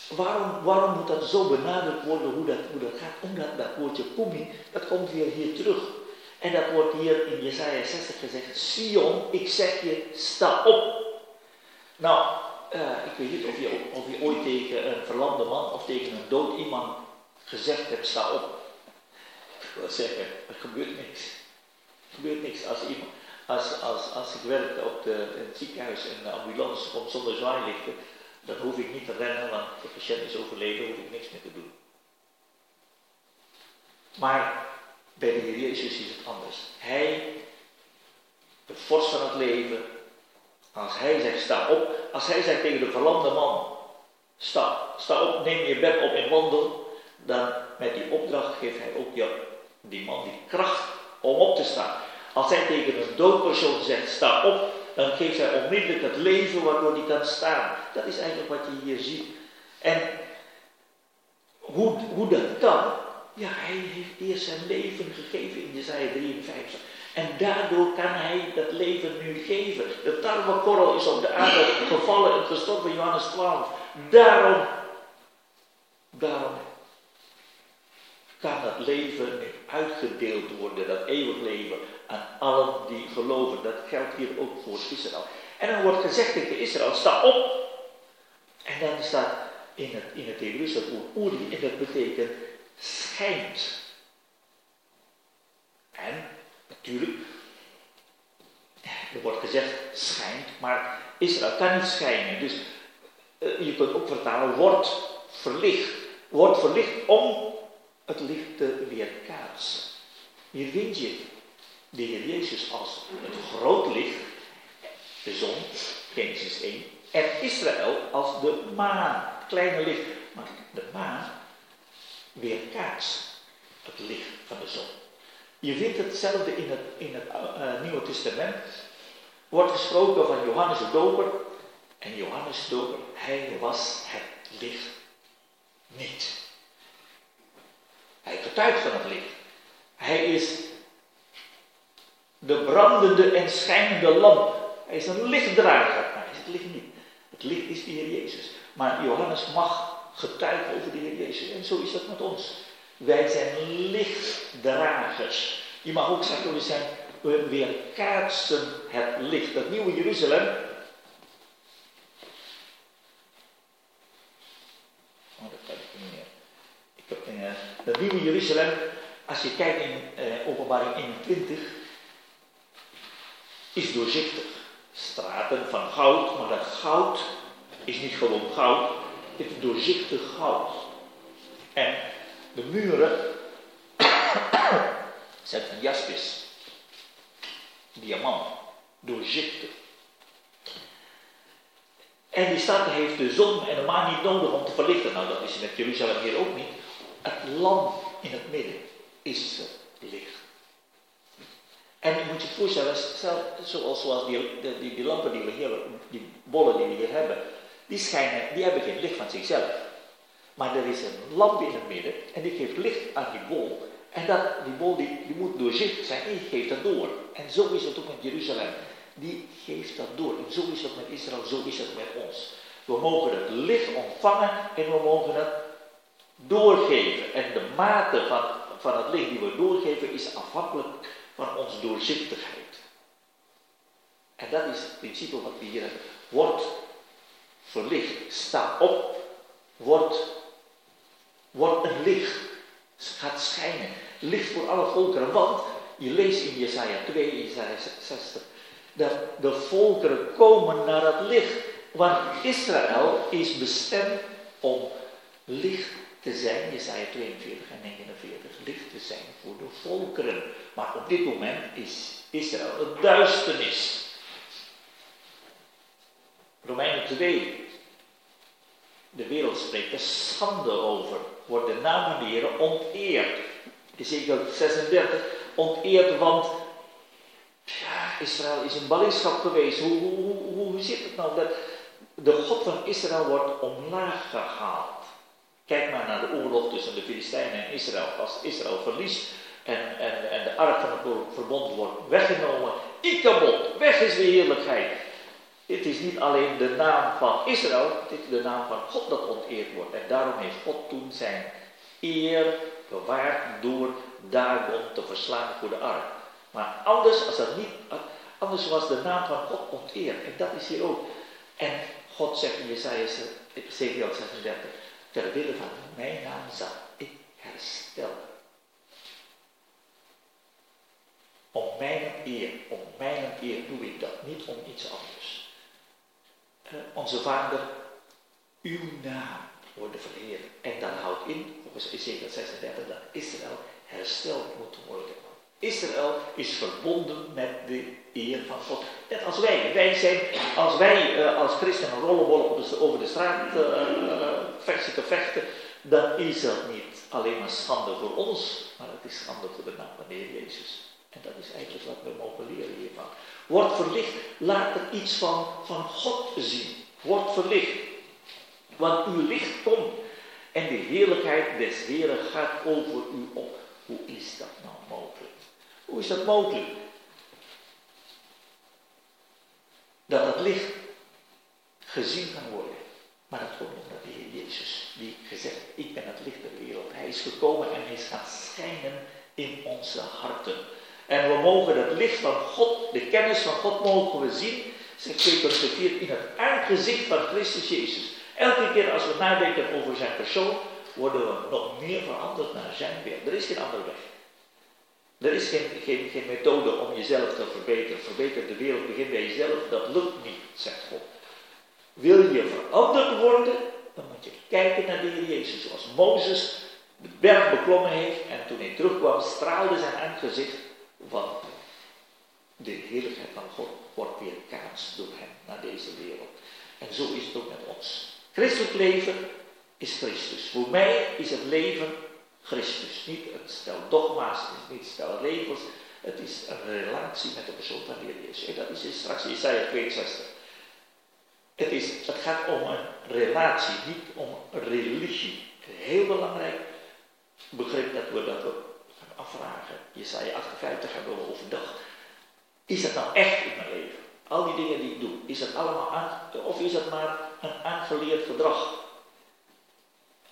Waarom, waarom moet dat zo benadrukt worden hoe dat, hoe dat gaat? Omdat dat woordje in, dat komt weer hier terug. En dat wordt hier in Jesaja 60 gezegd, Sion, ik zeg je, sta op. Nou, uh, ik weet niet of je, of je ooit tegen een verlamde man of tegen een dood iemand gezegd hebt, sta op. Ik wil zeggen, er gebeurt niks. Er gebeurt niks als iemand, als, als, als ik werkte op in het ziekenhuis en de ambulance komt zonder zwaailichten, dan hoef ik niet te rennen, want de patiënt is overleden, hoef ik niks meer te doen. Maar bij de Heer Jezus is het anders. Hij, de vorst van het leven, als hij zegt sta op, als hij zegt tegen de verlamde man, sta, sta op, neem je bed op en wandel, dan met die opdracht geeft hij ook die man die kracht om op te staan. Als hij tegen een doodpersoon zegt, sta op, dan geeft hij onmiddellijk het leven waardoor hij kan staan. Dat is eigenlijk wat je hier ziet. En hoe, hoe dat kan, ja, hij heeft eerst zijn leven gegeven in Jezaja 53. En daardoor kan hij dat leven nu geven. De tarwekorrel is op de aarde gevallen en gestorven Johannes 12. Daarom, daarom kan dat leven uitgedeeld worden, dat eeuwig leven, aan allen die geloven. Dat geldt hier ook voor Israël. En dan wordt gezegd tegen Israël, sta op. En dan staat in het, in het Hebreeuwse woord Uri, en dat betekent schijnt. En natuurlijk, er wordt gezegd schijnt, maar Israël kan niet schijnen. Dus uh, je kunt ook vertalen, wordt verlicht. Wordt verlicht om het licht te weerkaatsen. Hier vind je de Heer Jezus als het groot licht, de zon, Genesis 1, en Israël als de maan, het kleine licht. Maar de maan weerkaatst het licht van de zon. Je vindt hetzelfde in het, in het uh, Nieuwe Testament. Wordt gesproken van Johannes de Doper. En Johannes de Doper, hij was het licht niet. Hij getuigt van het licht. Hij is de brandende en schijnende lamp. Hij is een lichtdrager, maar hij is het licht niet. Het licht is de Heer Jezus. Maar Johannes mag getuigen over de Heer Jezus. En zo is dat met ons. Wij zijn lichtdragers. Je mag ook zeggen, we zijn we weerkaatsen het licht. Dat nieuwe Jeruzalem. Oh, dat kan ik niet meer. Ik heb een, uh, dat nieuwe Jeruzalem, als je kijkt in uh, openbaring 21, is doorzichtig. Straten van goud, maar dat goud is niet gewoon goud, het is doorzichtig goud. En de muren zijn van jaspis, diamant, doorzichtig. En die stad heeft de zon en de maan niet nodig om te verlichten. Nou, dat is met Jeruzalem hier ook niet. Het land in het midden is licht. En je moet je voorstellen, zoals, zoals die, die, die, lampen die we hier, die bollen die we hier hebben, die schijnen, die hebben geen licht van zichzelf. Maar er is een lamp in het midden en die geeft licht aan die bol. En dat, die bol die, moet doorzichtig zijn die geeft dat door. En zo is het ook met Jeruzalem. Die geeft dat door. En zo is het met Israël, zo is het met ons. We mogen het licht ontvangen en we mogen het doorgeven. En de mate van, van het licht die we doorgeven is afhankelijk van onze doorzichtigheid. En dat is het principe wat we hier hebben. Wordt verlicht, sta op, wordt, wordt een licht, gaat schijnen. Licht voor alle volkeren, want je leest in Jesaja 2, Jesaja 60, dat de volkeren komen naar het licht. Want Israël is bestemd om licht te zijn, Jesaja 42 en 49, licht te zijn voor de volkeren. Maar op dit moment is Israël een duisternis. Romeinen 2. De wereld spreekt er schande over. Wordt de naam van de Heer onteerd. Ezekiel 36, onteerd, want ja, Israël is in ballingschap geweest. Hoe, hoe, hoe, hoe zit het nou dat de God van Israël wordt omlaag gehaald? Kijk maar naar de oorlog tussen de Filistijnen en Israël. Als Israël verliest en, en, de ark van het verbond wordt weggenomen, Ikabot, weg is de heerlijkheid. Het is niet alleen de naam van Israël, het is de naam van God dat onteerd wordt. En daarom heeft God toen zijn eer bewaard door Dagon te verslaan voor de ark. Maar anders, als dat niet, anders was de naam van God onteerd. En dat is hier ook. En God zegt in Jesaja 36, ter wille van mijn naam zal ik herstellen. Om mijn eer, om mijn eer doe ik dat, niet om iets anders. Uh, onze Vader, uw naam worden verheerlijk. En dat houdt in, volgens Ezekiel 36, dat Israël hersteld moet worden. Israël is verbonden met de eer van God. Net als wij. Wij zijn, als wij uh, als christenen rollenbollen over de straat uh, vechten te vechten, dan is dat niet alleen maar schande voor ons, maar het is schande voor de naam van de Heer Jezus. En dat is eigenlijk wat we mogen leren hiervan. Word verlicht, laat er iets van, van God zien. Word verlicht. Want uw licht komt en de heerlijkheid des Heren gaat over u op. Hoe is dat nou mogelijk? Hoe is dat mogelijk? Dat het licht gezien kan worden. Maar dat komt omdat de Heer Jezus, die gezegd, ik ben het licht der wereld. Hij is gekomen en hij is gaan schijnen in onze harten. En we mogen het licht van God, de kennis van God mogen we zien, zegt 2 Korinther 4, in het aangezicht van Christus Jezus. Elke keer als we nadenken over zijn persoon, worden we nog meer veranderd naar zijn beeld. Er is geen andere weg. Er is geen, geen, methode om jezelf te verbeteren. Verbeter de wereld, begin bij jezelf. Dat lukt niet, zegt God. Wil je veranderd worden, dan moet je kijken naar de Heer Jezus. Zoals Mozes de berg beklommen heeft en toen hij terugkwam, straalde zijn aangezicht. Want de heerlijkheid van God wordt weer kaats door hem naar deze wereld. En zo is het ook met ons. Christelijk leven is Christus. Voor mij is het leven Christus. Niet het stel dogma's, is niet het stel regels. Het is een relatie met de persoon van de Heer. En dat is straks Isaiah 62. Het, is, het gaat om een relatie, niet om religie. Heel belangrijk begrip dat we dat we gaan afvragen. Jesaja 58 hebben we overdag. Is dat nou echt in mijn leven? Al die dingen die ik doe, is dat allemaal aan, of is dat maar een aangeleerd gedrag?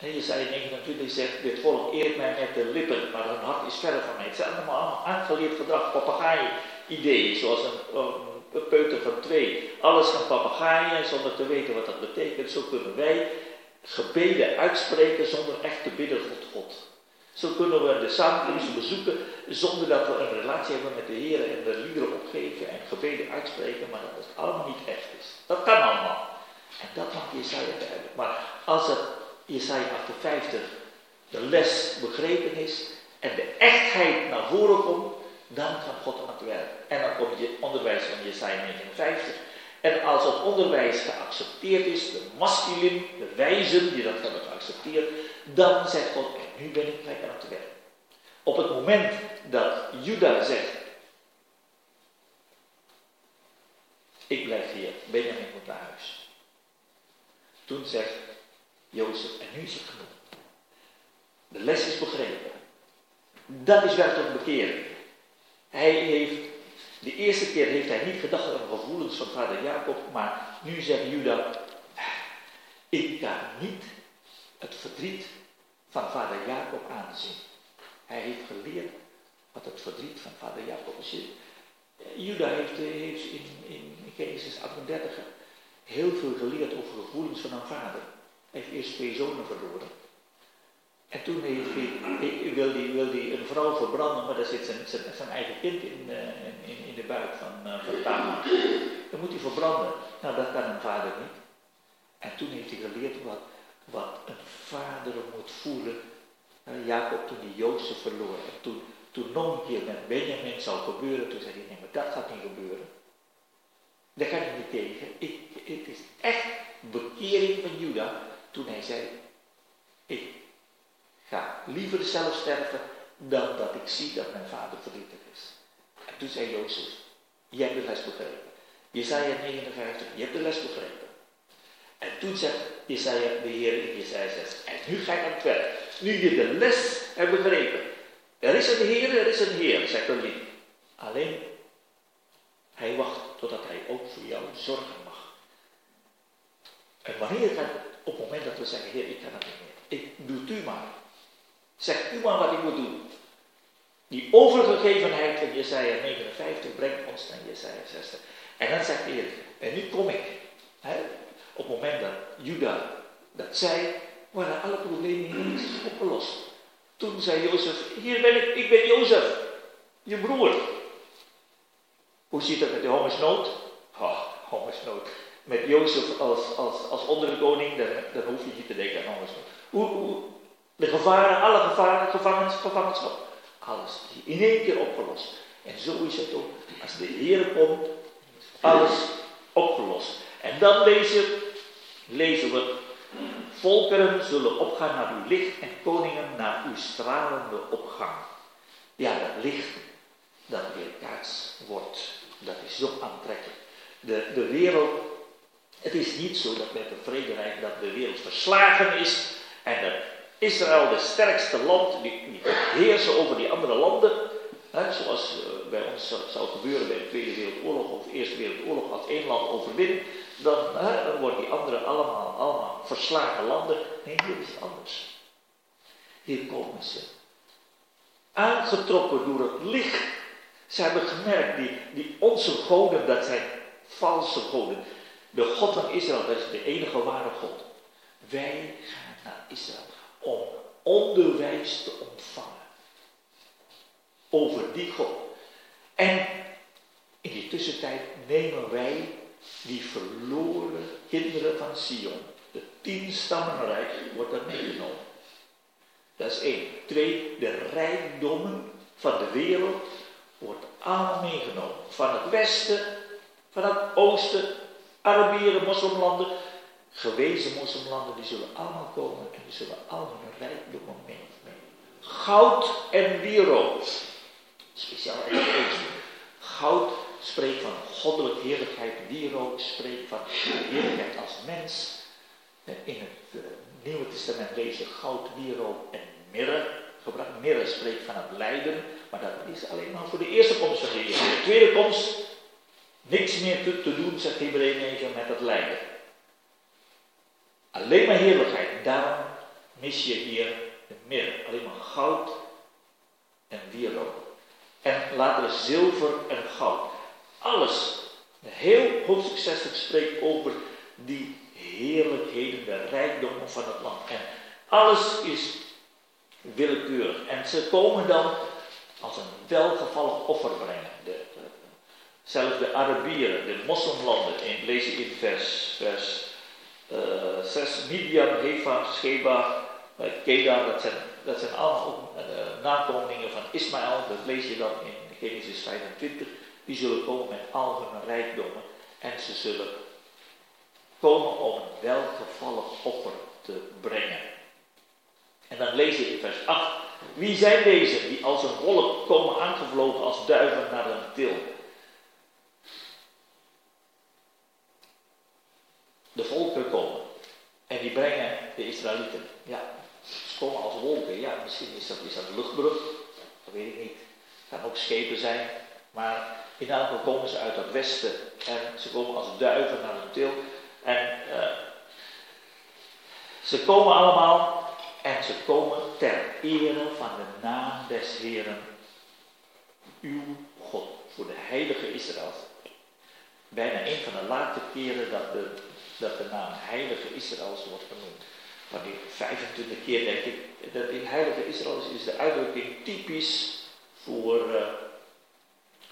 En Jesaja 29 zegt, dit volk eert mij met de lippen, maar hun hart is verre van mij. Het zijn allemaal aangeleerd gedrag, papegaai-ideeën, zoals een, peuter van twee. Alles van papegaaien zonder te weten wat dat betekent. Zo kunnen wij gebeden uitspreken zonder echt te bidden tot God. Zo kunnen we de samenkomsten bezoeken zonder dat we een relatie hebben met de Heer en de liederen opgeven en gebeden uitspreken, maar dat het allemaal niet echt is. Dat kan allemaal. En dat maakt Jesaja duidelijk. Maar als het Jesaja 58 de les begrepen is en de echtheid naar voren komt, dan kan God aan het werk. En dan komt je onderwijs van Jesaja 59. En als het onderwijs geaccepteerd is, de masculin, de wijzen die dat hebben geaccepteerd, dan zegt God, en nu ben ik gelijk aan het werk. Op het moment dat Juda zegt, ik blijf hier, Benjamin moet naar huis. Toen zegt Jozef, en nu is het genoeg. De les is begrepen. Dat is werkelijk bekering. Hij heeft, de eerste keer heeft hij niet gedacht aan gevoelens van vader Jacob, maar nu zegt Juda, ik kan niet het verdriet van vader Jacob aanzien. Hij heeft geleerd wat het verdriet van vader Jacob is. Juda heeft, heeft in, in Genesis 38 heel veel geleerd over gevoelens van een vader. Heeft eerst twee zonen verloren. En toen hij, wil hij, wil hij een vrouw verbranden, maar daar zit zijn, zijn, zijn eigen kind in, uh, in, in, de buik van, uh, van Tamar. Dan moet hij verbranden. Nou, dat kan een vader niet. En toen heeft hij geleerd wat, wat een vader moet voelen. Uh, Jacob toen hij Jozef verloor. En toen, toen nog een keer met Benjamin zou gebeuren, toen zei hij, nee, maar dat gaat niet gebeuren. Daar kan ik niet tegen. Ik, het is echt bekering van Juda toen hij zei, ik ga liever zelf sterven dan dat ik zie dat mijn vader verdrietig is. En toen zei Jozef, jij hebt de les begrepen. Jesaja 59, je hebt de les begrepen. En toen zegt Jesaja, de Heer in Jesaja 6, en nu ga ik aan het werk. Nu je de les hebt begrepen. Er is een Heer, er is een Heer, zegt de lied. Alleen, hij wacht totdat hij ook voor jou zorgen mag. En wanneer gaat, op het moment dat we zeggen, Heer, ik kan het niet meer. Ik, doe u maar. Zeg u maar wat ik moet doen. Die overgegevenheid van Jesaja 59 brengt ons naar Jesaja 60. En dan zegt Heer, en nu kom ik. Hè, op het moment dat Juda dat zei, waren alle problemen ineens opgelost. Toen zei Jozef, hier ben ik, ik ben Jozef, je broer. Hoe ziet dat met de hongersnood? Oh, hongersnood. Met Jozef als, als, als onderkoning, dan, hoef je niet te denken aan hongersnood. Hoe, de gevaren, alle gevaren, gevangens, gevangenschap, alles in één keer opgelost. En zo is het ook. Als de Heer komt, alles opgelost. En dan lezen, lezen we, volkeren zullen opgaan naar uw licht en koningen naar uw stralende opgang. Ja, dat licht dat weerkaatst wordt, dat is zo aantrekkelijk. De, de wereld, het is niet zo dat met de vrederijk dat de wereld verslagen is en dat Israël de sterkste land, die, heersen over die andere landen, hè, zoals uh, bij ons zou gebeuren bij de Tweede Wereldoorlog of de Eerste Wereldoorlog, als één land overwint, dan, hè, worden die anderen allemaal, allemaal verslagen landen. Nee, hier is het anders. Hier komen ze. Aangetrokken door het licht. Ze hebben gemerkt, die, die onze goden, dat zijn valse goden. De God van Israël, dat is de enige ware God. Wij gaan naar Israël om onderwijs te ontvangen over die God. En in die tussentijd nemen wij die verloren kinderen van Sion, de tien stammenrijk, wordt dat meegenomen. Dat is één. Twee, de rijkdommen van de wereld wordt allemaal meegenomen. Van het westen, van het oosten, Arabieren, moslimlanden, gewezen moslimlanden, die zullen allemaal komen en die zullen allemaal hun rijkdommen meenemen. Goud en wierook. Speciaal Goud spreekt van goddelijk heerlijkheid, wierook spreekt van heerlijkheid als mens. In het uh, Nieuwe Testament lees je goud, wierook en mirre. Gebruik mirre spreekt van het lijden, maar dat is alleen maar voor de eerste komst van de Heer. De tweede komst, niks meer te, te doen, zegt Hebreeën 9, met het lijden. Alleen maar heerlijkheid. Daarom mis je hier de mirre. Alleen maar goud en wierook. En later zilver en goud. Alles. Heel hoofdstuk 60 spreekt over die heerlijkheden, de rijkdommen van het land. En alles is willekeurig. En ze komen dan als een welgevallig offer brengen. De, zelfs de Arabieren, de moslimlanden, in, lees je in vers, vers uh, 6, Midian, Heva, Sheba, uh, Kedar, dat zijn, dat zijn allemaal uh, nakomelingen van Ismaël, dat lees je dan in Genesis 25. Die zullen komen met al hun rijkdommen en ze zullen komen om een welgevallig offer te brengen. En dan lees je in vers 8. Wie zijn deze die als een wolk komen aangevlogen als duiven naar een til? De volken komen en die brengen de Israëlieten. Ja, ze komen als wolken. Ja, misschien is dat, is dat een luchtbrug. Dat weet ik niet. Het kan ook schepen zijn. Maar in elk geval komen ze uit het westen en ze komen als duiven naar de til. En uh, ze komen allemaal en ze komen ter ere van de naam des Heren, uw God, voor de heilige Israël. Bijna een van de laatste keren dat de, dat de naam heilige Israëls wordt genoemd. Van die 25 keer denk ik, dat die heilige Israëls is de uitdrukking typisch voor... Uh,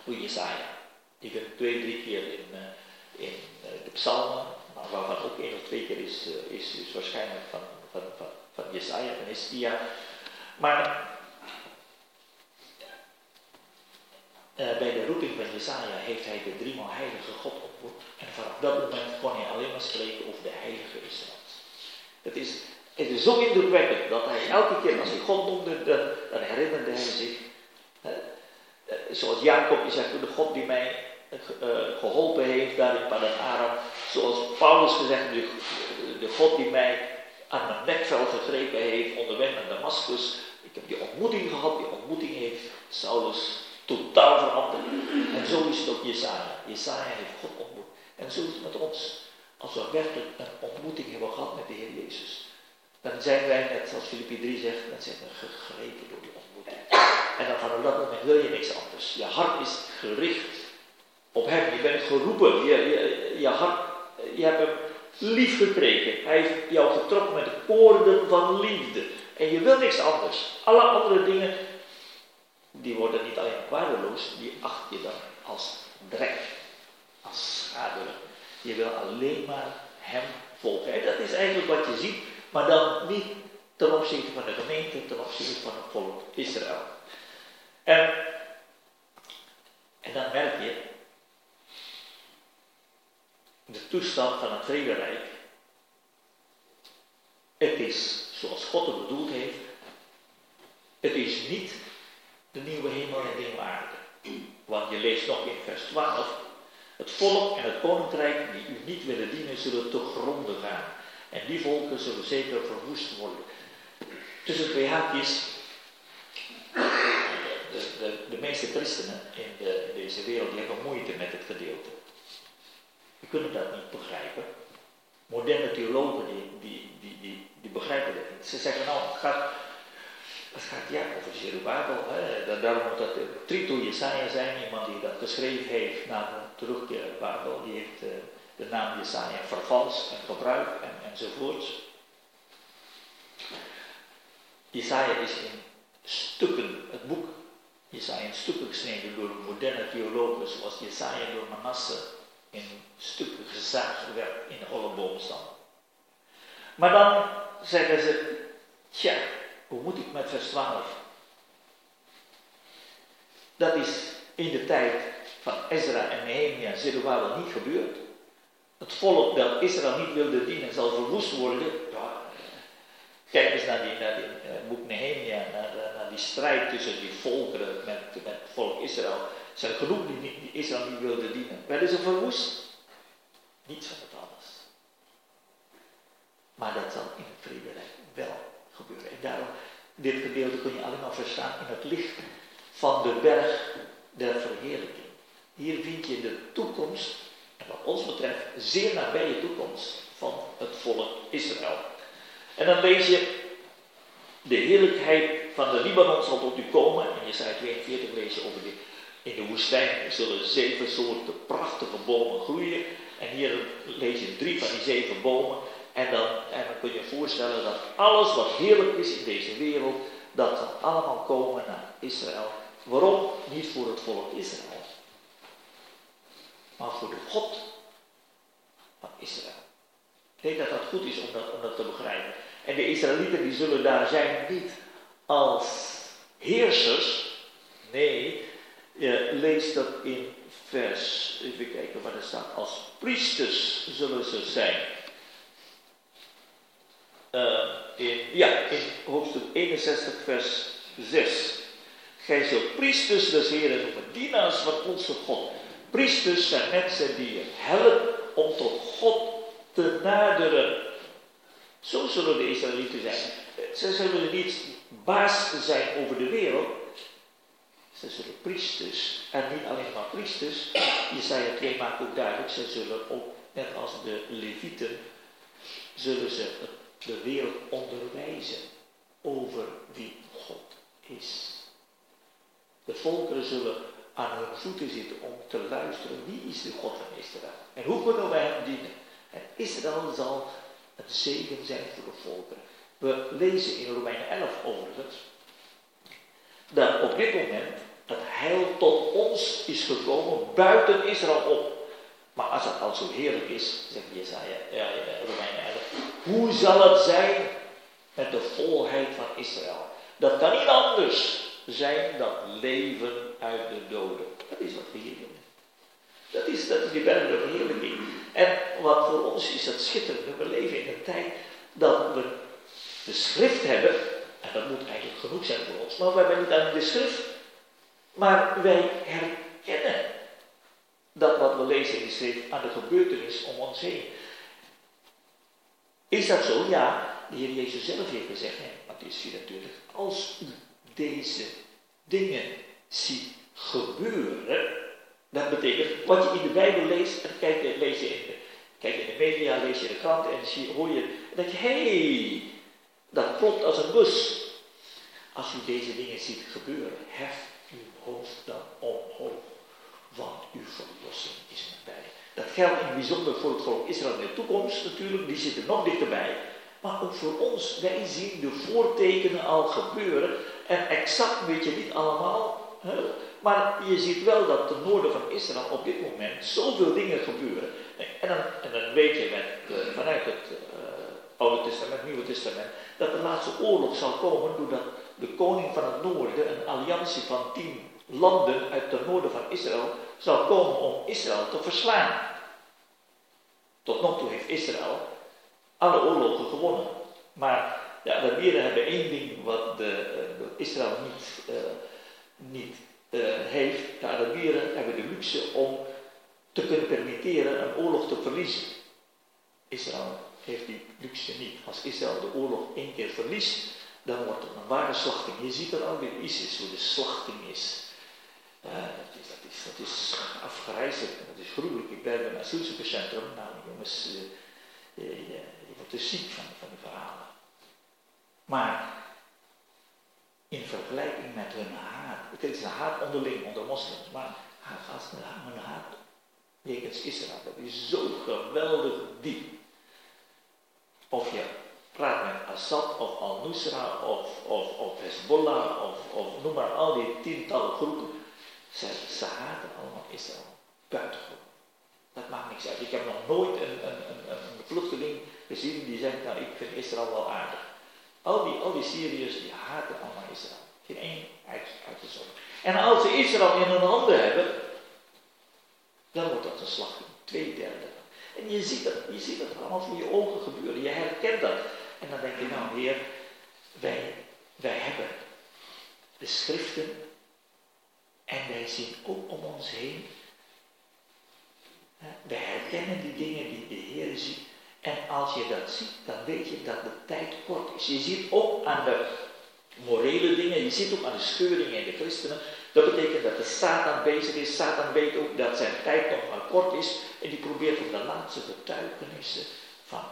Jesaja. Vindt twee, drie keer in, uh, in uh, de psalmen, maar waarvan ook één of twee keer is, is, is waarschijnlijk van, van, van, van Jesaja, van Hiskia. Maar bij de roeping van Jesaja heeft hij de driemaal heilige God. En vanaf dat moment kon hij alleen maar spreken over de heilige Israël. Het is Het is zo indrukwekkend dat hij elke keer als hij God noemde, dan, herinnerde hij zich. Hè, eh, zoals Jacob, die zegt, de God die mij uh, geholpen heeft daar in Padan Aram. Zoals Paulus gezegd, de, de God die mij aan mijn nekvel gegrepen heeft onderweg naar Damascus. Ik heb die ontmoeting gehad, die ontmoeting heeft Saulus totaal veranderd. En zo is het ook Jesaja. Jesaja heeft God ontmoet. En zo is het met ons. Als we werkelijk een ontmoeting hebben gehad met de Heer Jezus, dan zijn wij, net zoals Filippi 3 zegt, dan zijn we gegrepen door die ontmoeting. En dan van dat moment wil je niks anders. Je hart is gericht op Hem. Je bent geroepen. Je, je, je hart, je hebt Hem lief gekregen. Hij heeft jou getrokken met de koorden van liefde. En je wil niks anders. Alle andere dingen, die worden niet alleen waardeloos, die acht je dan als drek, als schade. Je wil alleen maar hem volgen. En dat is eigenlijk wat je ziet, maar dan niet ten opzichte van de gemeente, ten opzichte van het volk Israël. En, en dan merk je de toestand van het Tweede Rijk. Het is zoals God het bedoeld heeft. Het is niet de nieuwe hemel en de nieuwe aarde. Want je leest nog in vers 12. Het volk en het koninkrijk die u niet willen dienen, zullen te gronden gaan. En die volken zullen zeker verwoest worden. Tussen twee haakjes. De, de, meeste christenen in, de, deze wereld hebben moeite met het gedeelte. Die kunnen dat niet begrijpen. Moderne theologen die, die, die, die, begrijpen dat niet. Ze zeggen nou, het gaat, het gaat ja over Zerubabel. Daarom moet dat Trito Jesaja zijn, iemand die dat geschreven heeft na terugkeer uit Babel. Die heeft uh, de naam Jesaja vervalst en gebruikt en, enzovoorts. Jesaja is in stukken, het boek Jesaja in stukken gesneden door moderne theologen zoals Jesaja door Manasse in stukken gezaagd werd in de holle boomstam. Maar dan zeggen ze, tja, hoe moet ik met vers 12? Dat is in de tijd van Ezra en Nehemia Zerubbabel niet gebeurd. Het volk dat Israël niet wilde dienen zal verwoest worden. Kijk eens naar die, naar die boek Nehemia, naar, naar, die strijd tussen die volkeren met, het volk Israël. Zijn genoeg die, die Israël niet wilden dienen. Werden ze verwoest? Niets van het alles. Maar dat zal in het vrederijk wel gebeuren. En daarom, dit gedeelte kun je allemaal verstaan in het licht van de berg der verheerlijking. Hier vind je de toekomst, en wat ons betreft, zeer nabije toekomst van het volk Israël. En dan lees je, de heerlijkheid van de Libanon zal tot u komen. En je zei 42 lees je over de, in de woestijn zullen zeven soorten prachtige bomen groeien. En hier lees je drie van die zeven bomen. En dan, kun je je voorstellen dat alles wat heerlijk is in deze wereld, dat zal allemaal komen naar Israël. Waarom? Niet voor het volk Israël, maar voor de God van Israël. Ik denk dat dat goed is om dat, om dat te begrijpen. En de Israëlieten die zullen daar zijn niet als heersers. Nee, je leest dat in vers, even kijken waar er staat, als priesters zullen ze zijn. In, ja, in hoofdstuk 61, vers 6. Gij zult priesters des Heren noemen, dienaars van onze God. Priesters zijn mensen die je helpen om tot God te naderen. Zo zullen de Israëlieten zijn. Ze zullen niet baas zijn over de wereld, ze zullen priesters, en niet alleen maar priesters, Jesaja 2 maakt ook duidelijk, ze zullen ook, net als de levieten, zullen ze de wereld onderwijzen over wie God is. De volkeren zullen aan hun voeten zitten om te luisteren, wie is de God van Israël? En hoe kunnen wij hem dienen? En Israël zal een zegen zijn voor de volkeren. We lezen in Romeinen 11 overigens, dat op dit moment het heil tot ons is gekomen buiten Israël op. Maar als het al zo heerlijk is, zegt Jesaja, ja, Romeinen 11, hoe zal het zijn met de volheid van Israël? Dat kan niet anders zijn dan leven uit de doden. Dat is wat we hier doen. Dat is, dat is die der verheerlijking. En wat voor ons is dat schitterend. We leven in een tijd dat we de schrift hebben, en dat moet eigenlijk genoeg zijn voor ons, maar we hebben niet alleen de schrift, maar wij herkennen dat wat we lezen in de schrift aan de gebeurtenis om ons heen. Is dat zo? Ja, de Heer Jezus zelf heeft gezegd, hè, Matthäus 24, als u deze dingen ziet gebeuren, dat betekent, wat je in de Bijbel leest, en kijk, lees je in de, media, lees je de krant en zie, hoor je, en denk je, hey, dat klopt als een bus. Als u deze dingen ziet gebeuren, hef uw hoofd dan omhoog, want uw verlossing is nabij. Dat geldt in het bijzonder voor het volk Israël in de toekomst natuurlijk, die zitten nog dichterbij. Maar ook voor ons, wij zien de voortekenen al gebeuren. En exact weet je niet allemaal, maar je ziet wel dat ten noorden van Israël op dit moment zoveel dingen gebeuren. En dan, en weet je met, uh, vanuit het uh, Oude Testament, Nieuwe Testament, dat de laatste oorlog zal komen doordat de koning van het noorden, een alliantie van tien landen uit ten noorden van Israël, zal komen om Israël te verslaan. Tot nog toe heeft Israël alle oorlogen gewonnen. Maar de Arabieren hebben één ding wat de, de Israël niet, uh, niet uh, heeft. De Arabieren hebben de luxe om te kunnen permitteren een oorlog te verliezen. Israël heeft die luxe niet. Als Israël de oorlog één keer verliest, dan wordt het een ware slachting. Je ziet er al bij ISIS hoe de slachting is. Uh, dat is, dat is, dat is afgrijzelijk, dat is gruwelijk. Ik ben bij een asielzoekerscentrum. Nou jongens, je, je, je wordt er ziek van, van die verhalen. Maar in vergelijking met hun haat, het is een haat onderling onder moslims, maar hun haat jegens Israël, dat is zo geweldig diep. Of je praat met Assad of Al-Nusra of, of, of Hezbollah of, of noem maar al die tientallen groepen, ze, ze haten allemaal Israël. Buitengewoon. Dat maakt niks uit. Ik heb nog nooit een, een, een, een vluchteling gezien die zegt, nou ik vind Israël wel aardig. Al die, al die Syriërs die haten allemaal Israël. Geen één uit, uitgezonderd. En als ze Israël in hun handen hebben, dan wordt dat een slachting. Twee derde. En je ziet dat, je ziet dat allemaal voor je ogen gebeuren. Je herkent dat. En dan denk je, nou heer, wij, wij hebben de schriften en wij zien ook om ons heen. Wij herkennen die dingen die de Heer ziet. En als je dat ziet, dan weet je dat de tijd kort is. Je ziet ook aan de morele dingen, je ziet ook aan de scheuringen in de christenen. Dat betekent dat de Satan bezig is. Satan weet ook dat zijn tijd nog maar kort is. En die probeert om de laatste getuigenissen van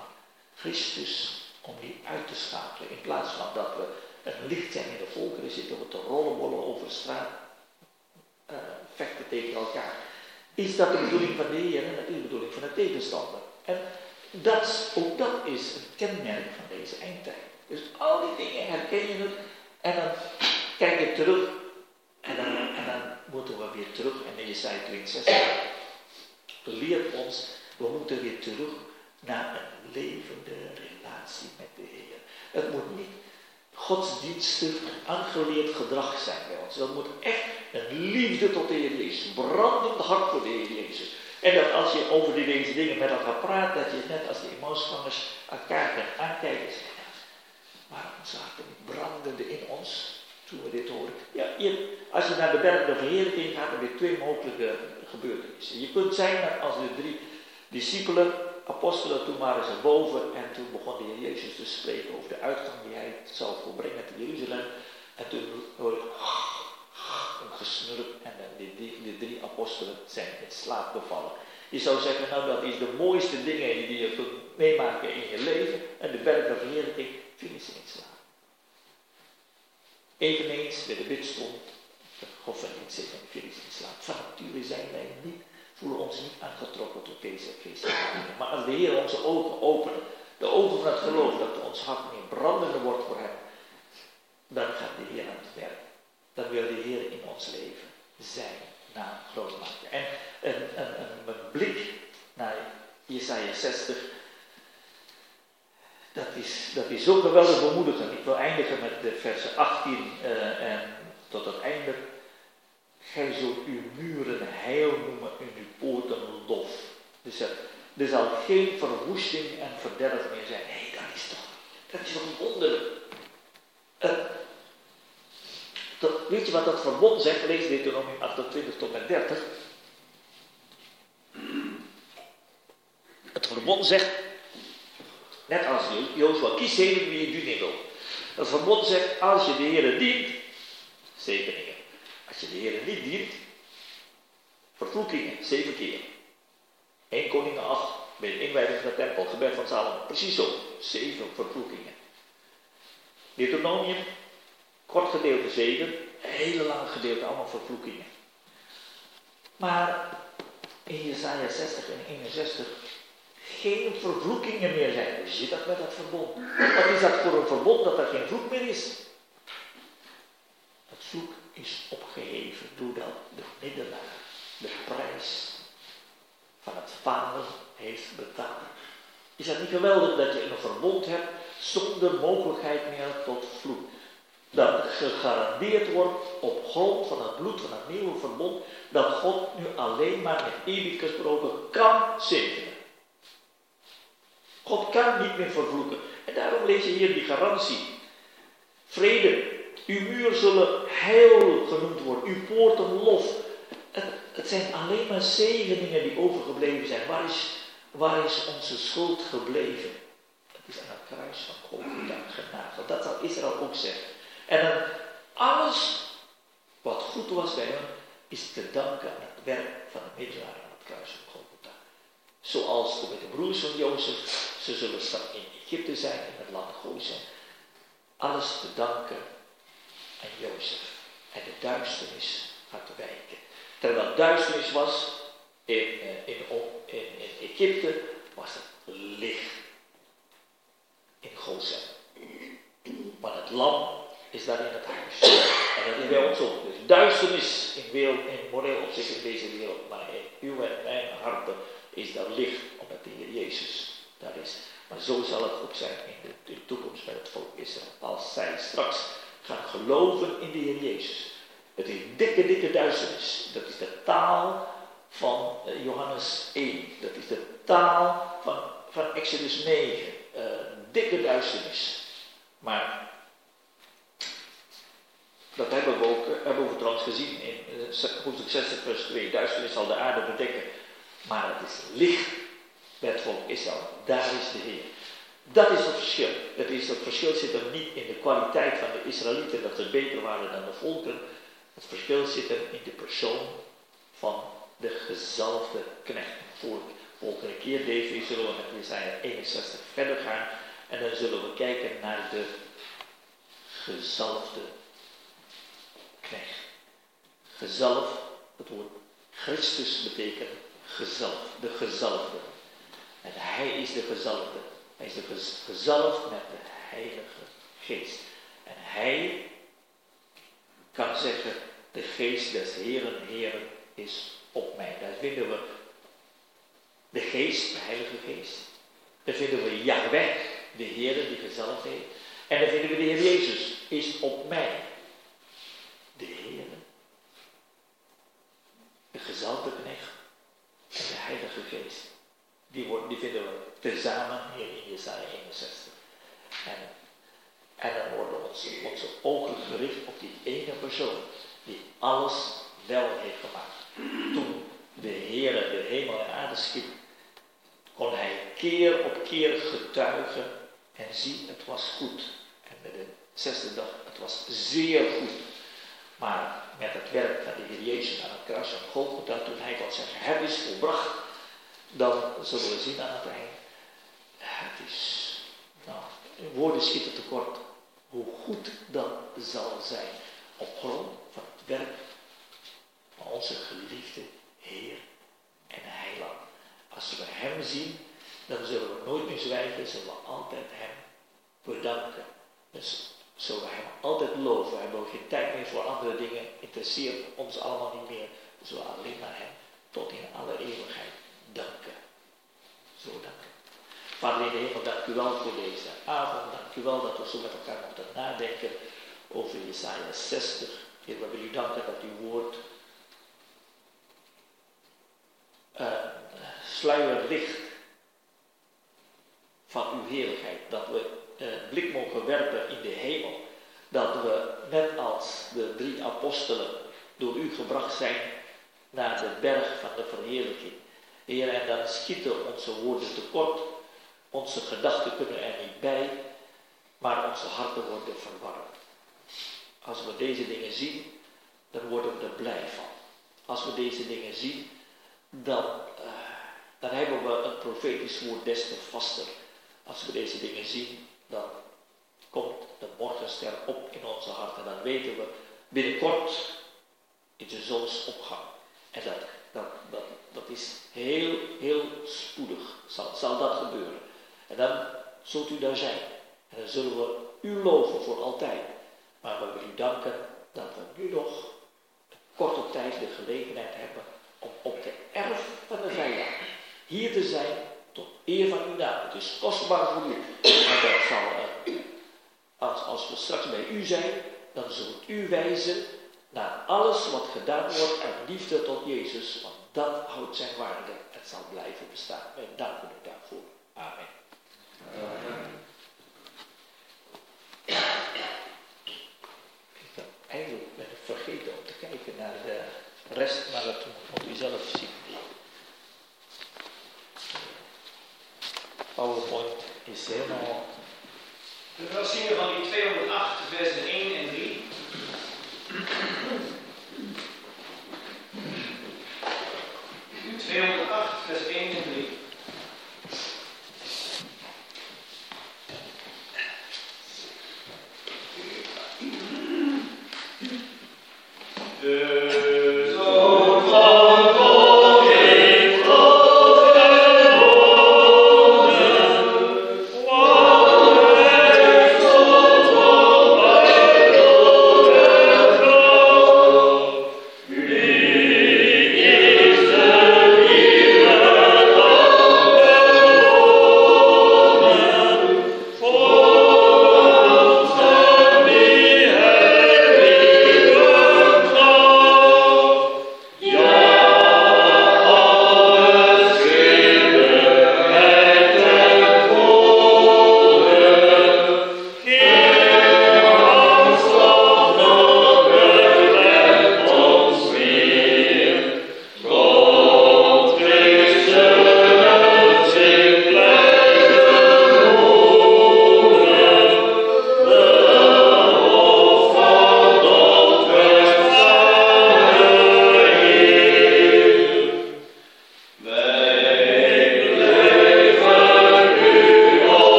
Christus, om die uit te schakelen. In plaats van dat we een licht zijn in de volkeren, zitten we te rollenbollen over straat, uh, vechten tegen elkaar. Is dat de bedoeling van de Heer en dat is de bedoeling van de tegenstander. En dat, ook dat is een kenmerk van deze eindtijd. Dus al die dingen herken je het en dan kijk je terug en dan, en dan moeten we weer terug. En Jesaja 62 leert ons, we moeten weer terug naar een levende relatie met de Heer. Het moet niet godsdienstig aangeleerd gedrag zijn bij ons. Dat moet echt een liefde tot de Heer Jezus, brandend hart voor de Heer Jezus. En dat als je over deze dingen met elkaar praat, dat je net als de emotiegangers elkaar kan aankijken en waarom zaten brandende in ons toen we dit horen? Ja, als je naar de berg de verheerlijking gaat, dan weer twee mogelijke gebeurtenissen. Je kunt zijn dat als de drie discipelen, apostelen, toen waren ze boven en toen begon de Jezus te spreken over de uitgang die hij zal volbrengen te Jeruzalem. En toen hoor je een gesnurp en de, de, de, drie apostelen zijn in slaap gevallen. Je zou zeggen, nou dat is de mooiste dingen die je kunt meemaken in je leven. En de berg van verheerlijking vielen ze in slaap. Eveneens bij de bidstond, de God van niet zitten en vielen ze in slaap. Van nature zijn wij niet, voelen ons niet aangetrokken tot deze dingen. Maar als de Heer onze ogen opent, de ogen van het geloof, dat ons hart meer brandender wordt voor hem, dan gaat de Heer aan het werk. Dan wil de Heer in ons leven zijn naam groot maken. En een, een, een, een blik naar Jesaja 60, dat is, dat is zo geweldig bemoedigend. Ik wil eindigen met de versen 18 uh, en tot het einde. Gij zult uw muren heil noemen en uw poorten lof. Dus er, zal geen verwoesting en verderf meer zijn. Nee, dat is toch Dat is toch wonderlijk. Uh, weet je wat dat verbond zegt? Lees Deuteronomium 28 tot en 30. Het verbond zegt, net als Jozua, kies heden wie je dienen wil. Het verbond zegt, als je de Heer dient, zegeningen. Als je de Heer niet dient, vervloekingen, zeven keer. 1 Koningen 8, bij de inwijding van de tempel, gebed van Salomo. Precies zo, zeven vervloekingen. Deuteronomium, kort gedeelte 7, hele lang gedeelte, allemaal vervloekingen. Maar in Jesaja 60 en 61 geen vervloekingen meer zijn. Hoe zit dat met dat verbond? Wat is dat voor een verbond dat er geen vloek meer is? Het vloek is opgeheven doordat de middelaar de prijs van het vader heeft betaald. Is dat niet geweldig dat je een verbond hebt zonder mogelijkheid meer tot vloek? Dat gegarandeerd wordt op grond van het bloed van het nieuwe verbond, dat God nu alleen maar met eeuwig gesproken kan zegenen. God kan niet meer vervloeken. En daarom lees je hier die garantie. Vrede. Uw muur zullen heil genoemd worden. Uw poorten lof. Het, zijn alleen maar zegeningen die overgebleven zijn. Waar is, waar is onze schuld gebleven? Is aan het kruis van Golgotha genageld. Dat zal Israël ook zeggen. En dan alles wat goed was bij hem, is te danken aan het werk van de middelaar aan het kruis van Golgotha. Zoals met de broers van Jozef ze zullen straks in Egypte zijn, in het land Gozen. Alles te danken aan Jozef. En de duisternis gaat wijken. Terwijl duisternis was in, eh, in, in Egypte, was het licht in Gozen. Maar het lam is daar in het huis. En dat is bij ons ook. Dus duisternis in, wereld, in moreel opzicht in deze wereld. Maar in uw en mijn harten is daar licht, omdat de Heer Jezus daar is. Maar zo zal het ook zijn in de, toekomst met het volk Israël. Als zij straks gaan geloven in de Heer Jezus. Het is dikke, dikke duisternis. Dat is de taal van eh, Johannes 1. Dat is de taal van, van Exodus 9. Uh, eh, dikke duisternis. Maar dat hebben we ook, eh, hebben we gezien in hoofdstuk 60 vers 2. Duisternis zal de aarde bedekken. Maar het is licht bij het volk Israël. Daar is de Heer. Dat is het verschil. Het, is, het verschil zit hem niet in de kwaliteit van de Israëlieten, dat ze beter waren dan de volken. Het verschil zit hem in de persoon van de gezalfde knecht. Volgende keer, David, zullen we met Jesaja 61 verder gaan. En dan zullen we kijken naar de gezalfde knecht. Gezalf, het woord Christus betekent gezalf, de gezalfde. En hij is de gezalfde. Hij is de gezalfd met de Heilige Geest. En hij kan zeggen, de geest des Heeren, Heeren is op mij. Daar vinden we de geest, de Heilige Geest. Daar vinden we Yahweh, de Heer die gezalfd heeft. En dan vinden we de Heer Jezus, is op mij. De Heer, de gezalfde knecht en de Heilige Geest die, die vinden we tezamen hier in Jesaja 61. En, en dan worden onze, onze ogen gericht op die ene persoon die alles wel heeft gemaakt. Toen de Heer de hemel en aarde schiep, kon hij keer op keer getuigen en zien, het was goed. En met de zesde dag, het was zeer goed. Maar met het werk van de Heer Jezus aan het kruis van Golgotha, toen hij kon zeggen, het is volbracht, dan zullen we zien aan het eind. Het is, nou, woorden schieten tekort. Hoe goed dat zal zijn op grond van het werk van onze geliefde Heer en Heiland. Als we Hem zien, dan zullen we nooit meer zwijgen, zullen we altijd Hem bedanken. Dus zullen we Hem altijd loven. We hebben ook geen tijd meer voor andere dingen. Interesseert ons allemaal niet meer. We zullen alleen maar Hem tot in alle eeuwigheid danken. Zo danken. Vader in de hemel, dank u wel voor deze avond. Dank u wel dat we zo met elkaar moeten nadenken over Jesaja 60. Heer, we willen u danken dat uw woord uh, sluier licht van uw heerlijkheid. Dat we eh, blik mogen werpen in de hemel. Dat we, net als de drie apostelen, door u gebracht zijn naar de berg van de verheerlijking. Heer, en dan schieten onze woorden tekort, onze gedachten kunnen er niet bij, maar onze harten worden verwarmd. Als we deze dingen zien, dan worden we er blij van. Als we deze dingen zien, dan, eh, dan hebben we het profetisch woord des te vaster. Als we deze dingen zien, dan komt de morgenster op in onze harten. Dan weten we binnenkort is de zonsopgang. En dat, dat, dat, dat is heel, heel spoedig, zal, zal dat gebeuren. En dan zult u daar zijn. En dan zullen we u loven voor altijd. Maar we willen u danken dat we nu nog de korte tijd de gelegenheid hebben om op de erf van de vijand hier te zijn eer van uw naam. Het is kostbaar voor u. Maar dat zal, uh, als, als we straks bij u zijn, dan zult u wijzen naar alles wat gedaan wordt uit liefde tot Jezus. Want dat houdt zijn waarde. Het zal blijven bestaan. Wij danken u daarvoor. Amen. Amen. Eigenlijk ben ik vergeten om te kijken naar de rest, maar dat moet u zelf zien. PowerPoint is helemaal. Gaan zien van die 208 versen 1 en 3. Tweehonderdacht,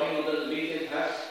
walking on the beach has